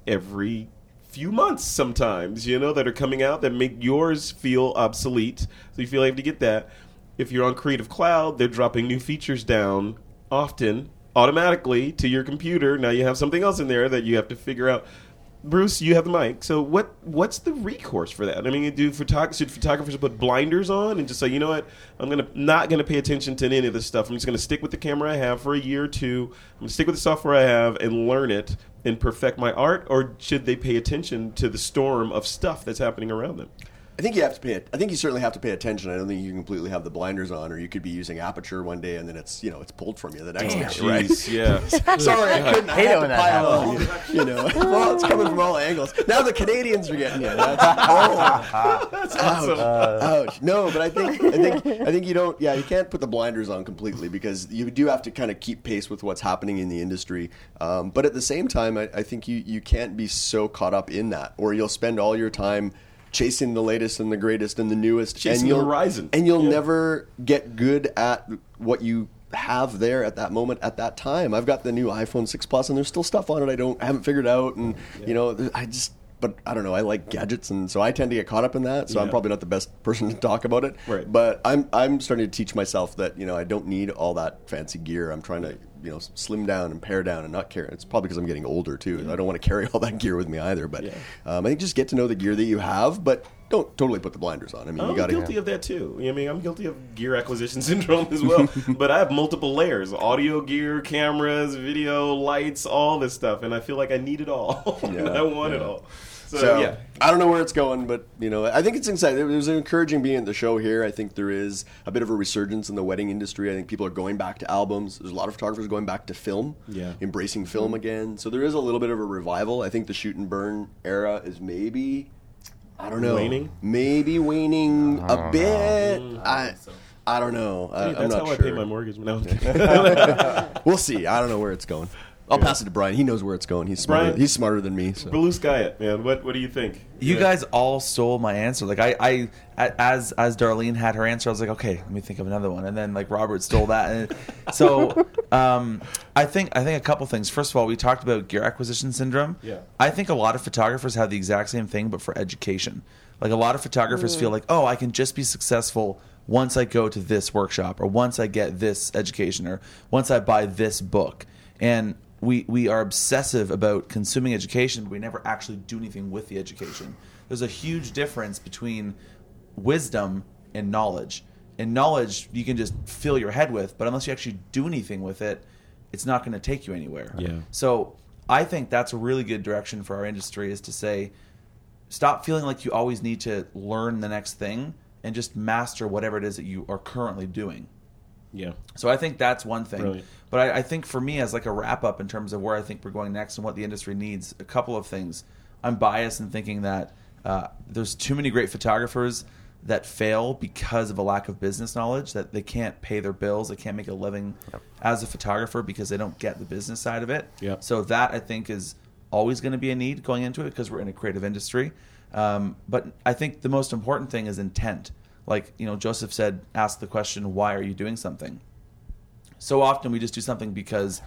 every few months sometimes, you know, that are coming out that make yours feel obsolete. So you feel like you have to get that. If you're on Creative Cloud, they're dropping new features down often, automatically to your computer. Now you have something else in there that you have to figure out. Bruce, you have the mic. So what what's the recourse for that? I mean, do photog- should photographers put blinders on and just say, you know what, I'm gonna not gonna pay attention to any of this stuff. I'm just gonna stick with the camera I have for a year or two. I'm gonna stick with the software I have and learn it and perfect my art. Or should they pay attention to the storm of stuff that's happening around them?
I think you have to pay. I think you certainly have to pay attention. I don't think you can completely have the blinders on, or you could be using aperture one day and then it's you know it's pulled from you the next day, right?
Yeah. *laughs*
Sorry, I couldn't. I
Hate
had
it
to
when that
pile on you. You know, *laughs* well, it's coming from all angles. Now the Canadians are getting you. That's, oh, *laughs*
That's awesome.
Ouch. No, but I think I think I think you don't. Yeah, you can't put the blinders on completely because you do have to kind of keep pace with what's happening in the industry. Um, but at the same time, I, I think you you can't be so caught up in that, or you'll spend all your time chasing the latest and the greatest and the newest,
Chasing
and you'll,
horizon.
and you'll
Yeah.
never get good at what you have there at that moment at that time. I've got the new iPhone 6 Plus and there's still stuff on it I don't I haven't figured out and you know I just but I don't know I like gadgets and so I tend to get caught up in that so I'm probably not the best *laughs* person to talk about it
Right.
but I'm I'm starting to teach myself that you know I don't need all that fancy gear I'm trying to you know slim down and pare down and not carry it's probably because I'm getting older too I don't want to carry *laughs* all that gear with me either but um, I think just get to know the gear that you have but don't totally put the blinders on. I mean,
I'm
you got
guilty of that too. I mean, I'm guilty of gear acquisition *laughs* syndrome as well. *laughs* but I have multiple layers: audio gear, cameras, video, lights, all this stuff, and I feel like I need it all.
Yeah,
I want it all. *laughs* So,
So
yeah,
I don't know where it's going, but you know, I think it's exciting. It was encouraging being at the show here. I think there is a bit of a resurgence in the wedding industry. I think people are going back to albums. There's a lot of photographers going back to film,
Yeah.
embracing film again. So there is a little bit of a revival. I think the shoot and burn era is maybe, I don't know,
Waning?
maybe waning a bit. Mm, I, I don't know. I,
Hey,
I'm
that's
not
how
sure.
I pay my mortgage. No, *laughs*
We'll see. I don't know where it's going. I'll pass it to Bryan. He knows where it's going. He's smarter.
Bryan-
he's smarter than me. So.
blue sky it, man. What What do you think?
You
Yeah.
guys all stole my answer. Like I, I, as as Darlene had her answer, I was like, okay, let me think of another one. And then like Robert stole that. And so, *laughs* um, I think I think a couple things. First of all, we talked about gear acquisition syndrome.
Yeah.
I think a lot of photographers have the exact same thing, but for education. Like a lot of photographers feel like, oh, I can just be successful once I go to this workshop, or once I get this education, or once I buy this book. And we we are obsessive about consuming education, but we never actually do anything with the education. There's a huge difference between wisdom and knowledge. And knowledge you can just fill your head with, but unless you actually do anything with it, it's not going to take you anywhere.
Yeah.
So I think that's a really good direction for our industry is to say, stop feeling like you always need to learn the next thing and just master whatever it is that you are currently doing.
Yeah.
So I think that's one thing.
Brilliant.
But I, I think for me, as like a wrap up in terms of where I think we're going next and what the industry needs, a couple of things. I'm biased in thinking that uh, there's too many great photographers that fail because of a lack of business knowledge that they can't pay their bills, they can't make a living as a photographer because they don't get the business side of it.
Yep.
So that I think is always going to be a need going into it because we're in a creative industry. Um, but I think the most important thing is intent. Like you know, Joseph said, ask the question, "Why are you doing something?" So often we just do something because.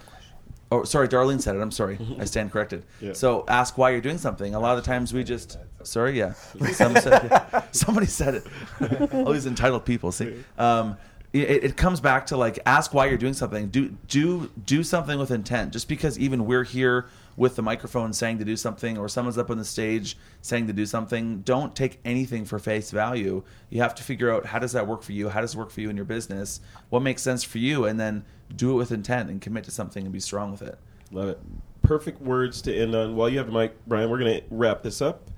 Oh, sorry, Darlene said it. I'm sorry. I stand corrected. *laughs*
Yeah.
So ask why you're doing something. A lot of the times we just. Sorry, yeah. *laughs* Some said, somebody said it. *laughs* All these entitled people. See, um, it, it comes back to like ask why you're doing something. Do do do something with intent. Just because even we're here with the microphone saying to do something, or someone's up on the stage saying to do something, don't take anything for face value. You have to figure out how does that work for you. How does it work for you in your business? What makes sense for you, and then do it with intent and commit to something and be strong with it.
Love it. Perfect words to end on. While you have the mic, Bryan, we're going to wrap this up.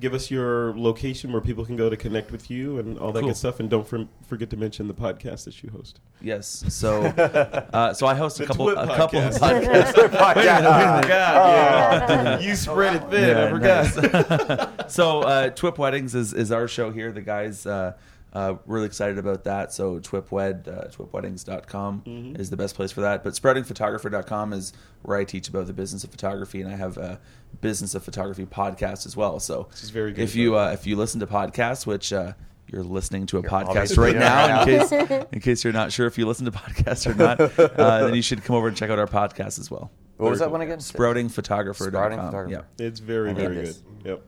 Give us your location where people can go to connect with you and all that
Cool.
good stuff. And don't for, forget to mention the podcast that you host.
Yes. So, uh, so I host a *laughs* couple,
Twit
a couple of *laughs*
podcast.
podcasts. Wait a minute, wait a minute. *laughs*
yeah. you spread it thin. I forgot.
nice. so, uh, Twip Weddings is, is our show here. The guys uh, uh, really excited about that. So, Twipwed, uh, twipweddings.com
Mm-hmm.
is the best place for that. But sproutingphotographer.com is where I teach about the business of photography, and I have a business of photography podcast as well. So,
is very good
if you uh, if you listen to podcasts, which uh, you're listening to a podcast right
doing
now, in case *laughs* in case you're not sure if you listen to podcasts or not, uh, then you should come over and check out our podcast as well.
What was that one again?
Sproutingphotographer.com.
Sprouting photographer.
Yeah.
It's very, very good. Yep.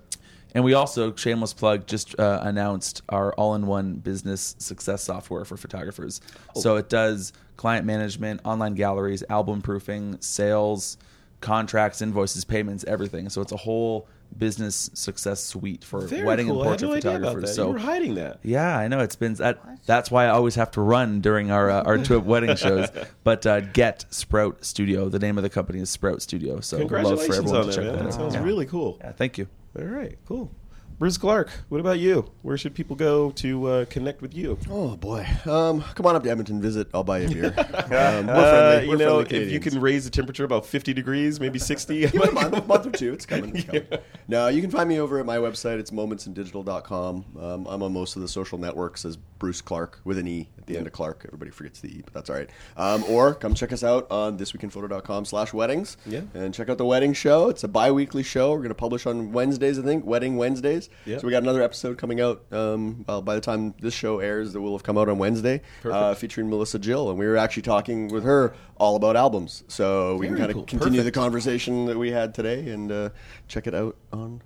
And we also, shameless plug, just uh, announced our all in one business success software for photographers. So it does client management, online galleries, album proofing, sales, contracts, invoices, payments, everything. So it's a whole business success suite for
Very
wedding
cool.
and
I had
portrait
no idea about
photographers.
that.
So
you were hiding that.
yeah, I know it's been that. That's why I always have to run during our uh, our two *laughs* wedding shows. But uh, get Sprout Studio. The name of the company is Sprout Studio. So love for
Congratulations
everyone
on
to
that,
check that
That
out.
sounds
Yeah.
really cool.
Yeah, thank you.
All right, cool. Bruce Clarke, what about you? Where should people go to uh, connect with you?
Oh boy, um, come on up to Edmonton, visit. I'll buy you a beer. *laughs* um, we're
Uh,
friendly.
you
we're
know,
friendly
if you can raise the temperature about 50 degrees, maybe 60. *laughs*
Give it a month, month or two. It's coming. It's *laughs* coming. No, you can find me over at my website. It's momentsindigital.com. Um, I'm on most of the social networks as Bruce Clarke with an E at the end of Clark. Everybody forgets the E, but that's all right. Um, or come check us out on thisweekinphoto.com slash weddings.
Yeah.
And check out the wedding show. It's a bi-weekly show. We're going to publish on Wednesdays, I think, Wedding Wednesdays.
Yeah.
So we got another episode coming out. Um, well, by the time this show airs, that will have come out on Wednesday, uh, featuring Melissa Jill. And we were actually talking with her all about albums. So we can kind of
cool.
continue the conversation that we had today and uh, check it out on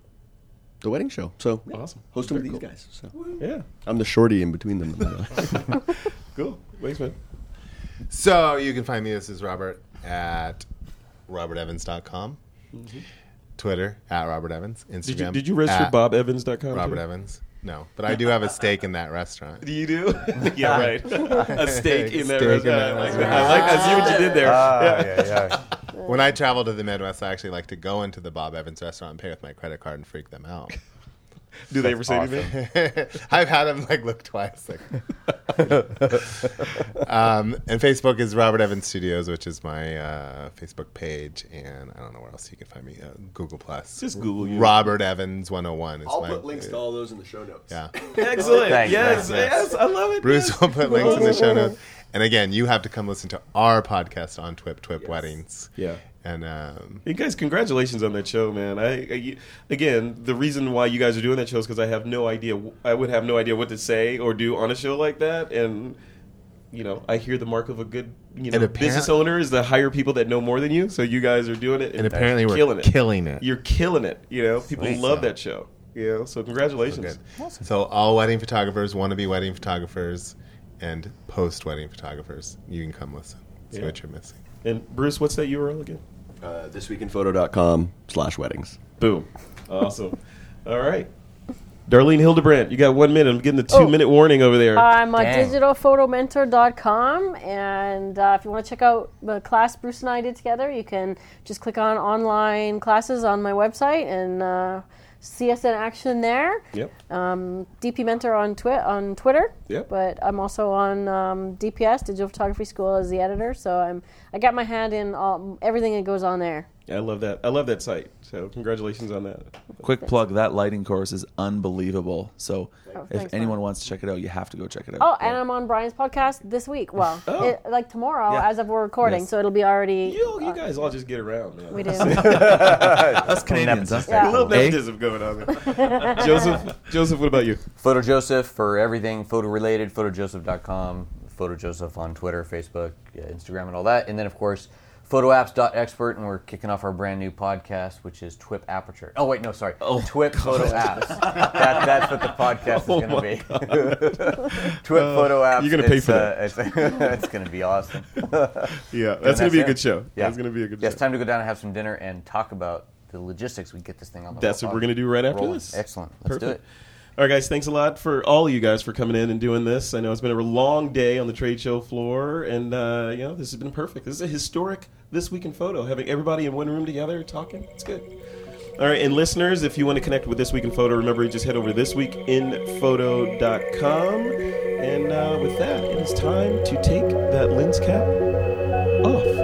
the wedding show. So
Awesome.
hosting with these
cool.
guys. So
Yeah,
I'm the shorty in between them. *laughs*
cool. Thanks, man.
So you can find me. This is Robert at robertevans.com. Twitter at Robert Evans. Instagram.
Did you, did you register
at
BobEvans.com?
Robert
too?
Evans. No, but I do have a stake in that restaurant.
Do *laughs* you do? *laughs* yeah, right. *laughs* A steak in that
Steak in that
I like that. I like. I see what you did there.
Ah,
Yeah.
yeah, yeah.
When I travel to the Midwest, I actually like to go into the Bob Evans restaurant and pay with my credit card and freak them out. *laughs*
Do they ever say anything? *laughs*
I've had them like look twice. Like, *laughs* um, and Facebook is Robert Evans Studios, which is my uh, Facebook page, and I don't know where else you can find me. Uh, Google Plus.
Just Google you.
Robert Evans 101 is
I'll
my.
put links to all those in the show notes.
Yeah,
Excellent.
Thanks,
yes,
thanks,
yes, I love it.
Bruce
yes.
will put links in the show notes. And again, you have to come listen to our podcast on Twip Twip Weddings.
Yeah.
And um,
You guys, congratulations on that show, man. I, I again, the reason why you guys are doing that show is because I have no idea. I would have no idea what to say or do on a show like that, and you know, I hear the mark of a good, you know,
And apparent-
business owner is to hire people that know more than you. So you guys are doing it,
and apparently we're
killing it.
killing it.
You're killing it. You know, people
Sweet.
love that show. You know, so congratulations.
Good. So all wedding photographers want to be wedding photographers, and post wedding photographers, you can come listen. See
Yeah.
what you're missing.
And Bruce, what's that URL again?
Uh, thisweekinphoto.com slash weddings.
Boom. Awesome. All right. Darlene Hildebrandt, you got one minute. I'm getting the two
Oh.
minute warning over there.
I'm at
Dang.
digitalphotomentor.com, and uh, if you want to check out the class Bruce and I did together, you can just click on online classes on my website and uh, see us in action there.
yep.
Um, DP Mentor on twi- on Twitter.
Yep.
But I'm also on um, DPS Digital Photography School as the editor, so I'm I got my hand in all, everything that goes on there.
I love that. I love that site. So congratulations on that.
Quick plug: that lighting course is unbelievable. So
Oh,
if
thanks,
anyone
man.
wants to check it out, you have to go check it out.
Oh, and I'm on Bryan's podcast this week. Well,
Oh.
it, like tomorrow,
Yeah.
as of we're recording,
Yes.
so it'll be already.
You, you guys all just get around, man.
We do. *laughs*
Us Canadians, huh?
A little
Yeah.
nepotism going on there. Joseph, *laughs* Joseph, what about you?
Photo Joseph for everything photo related, photojoseph.com, Photo Joseph on Twitter, Facebook, Instagram, and all that. And then, of course, photoapps.expert, and we're kicking off our brand new podcast, which is Twip Aperture. Oh, wait, no, sorry. Oh, Twip Photo Apps. that, that's what the podcast
Oh
is going to be. *laughs* Twip Photo Apps.
you're gonna pay
it's,
for
uh, it's *laughs* it's going to be awesome. *laughs*
Yeah, that's going to be a good show.
Yeah.
That's going to be a good
Yeah,
show.
it's time to go down and have some dinner and talk about the logistics. We get this thing on the
That's what we're gonna do right after
rolling.
this.
Excellent. Let's do it.
All right, guys. Thanks a lot for all of you guys for coming in and doing this. I know it's been a long day on the trade show floor, and uh, you know this has been perfect. This is a historic this week in photo, having everybody in one room together talking. It's good. All right, and listeners, if you want to connect with This Week in Photo, remember you just head over to thisweekinphoto.com. And uh, with that, it is time to take that lens cap off.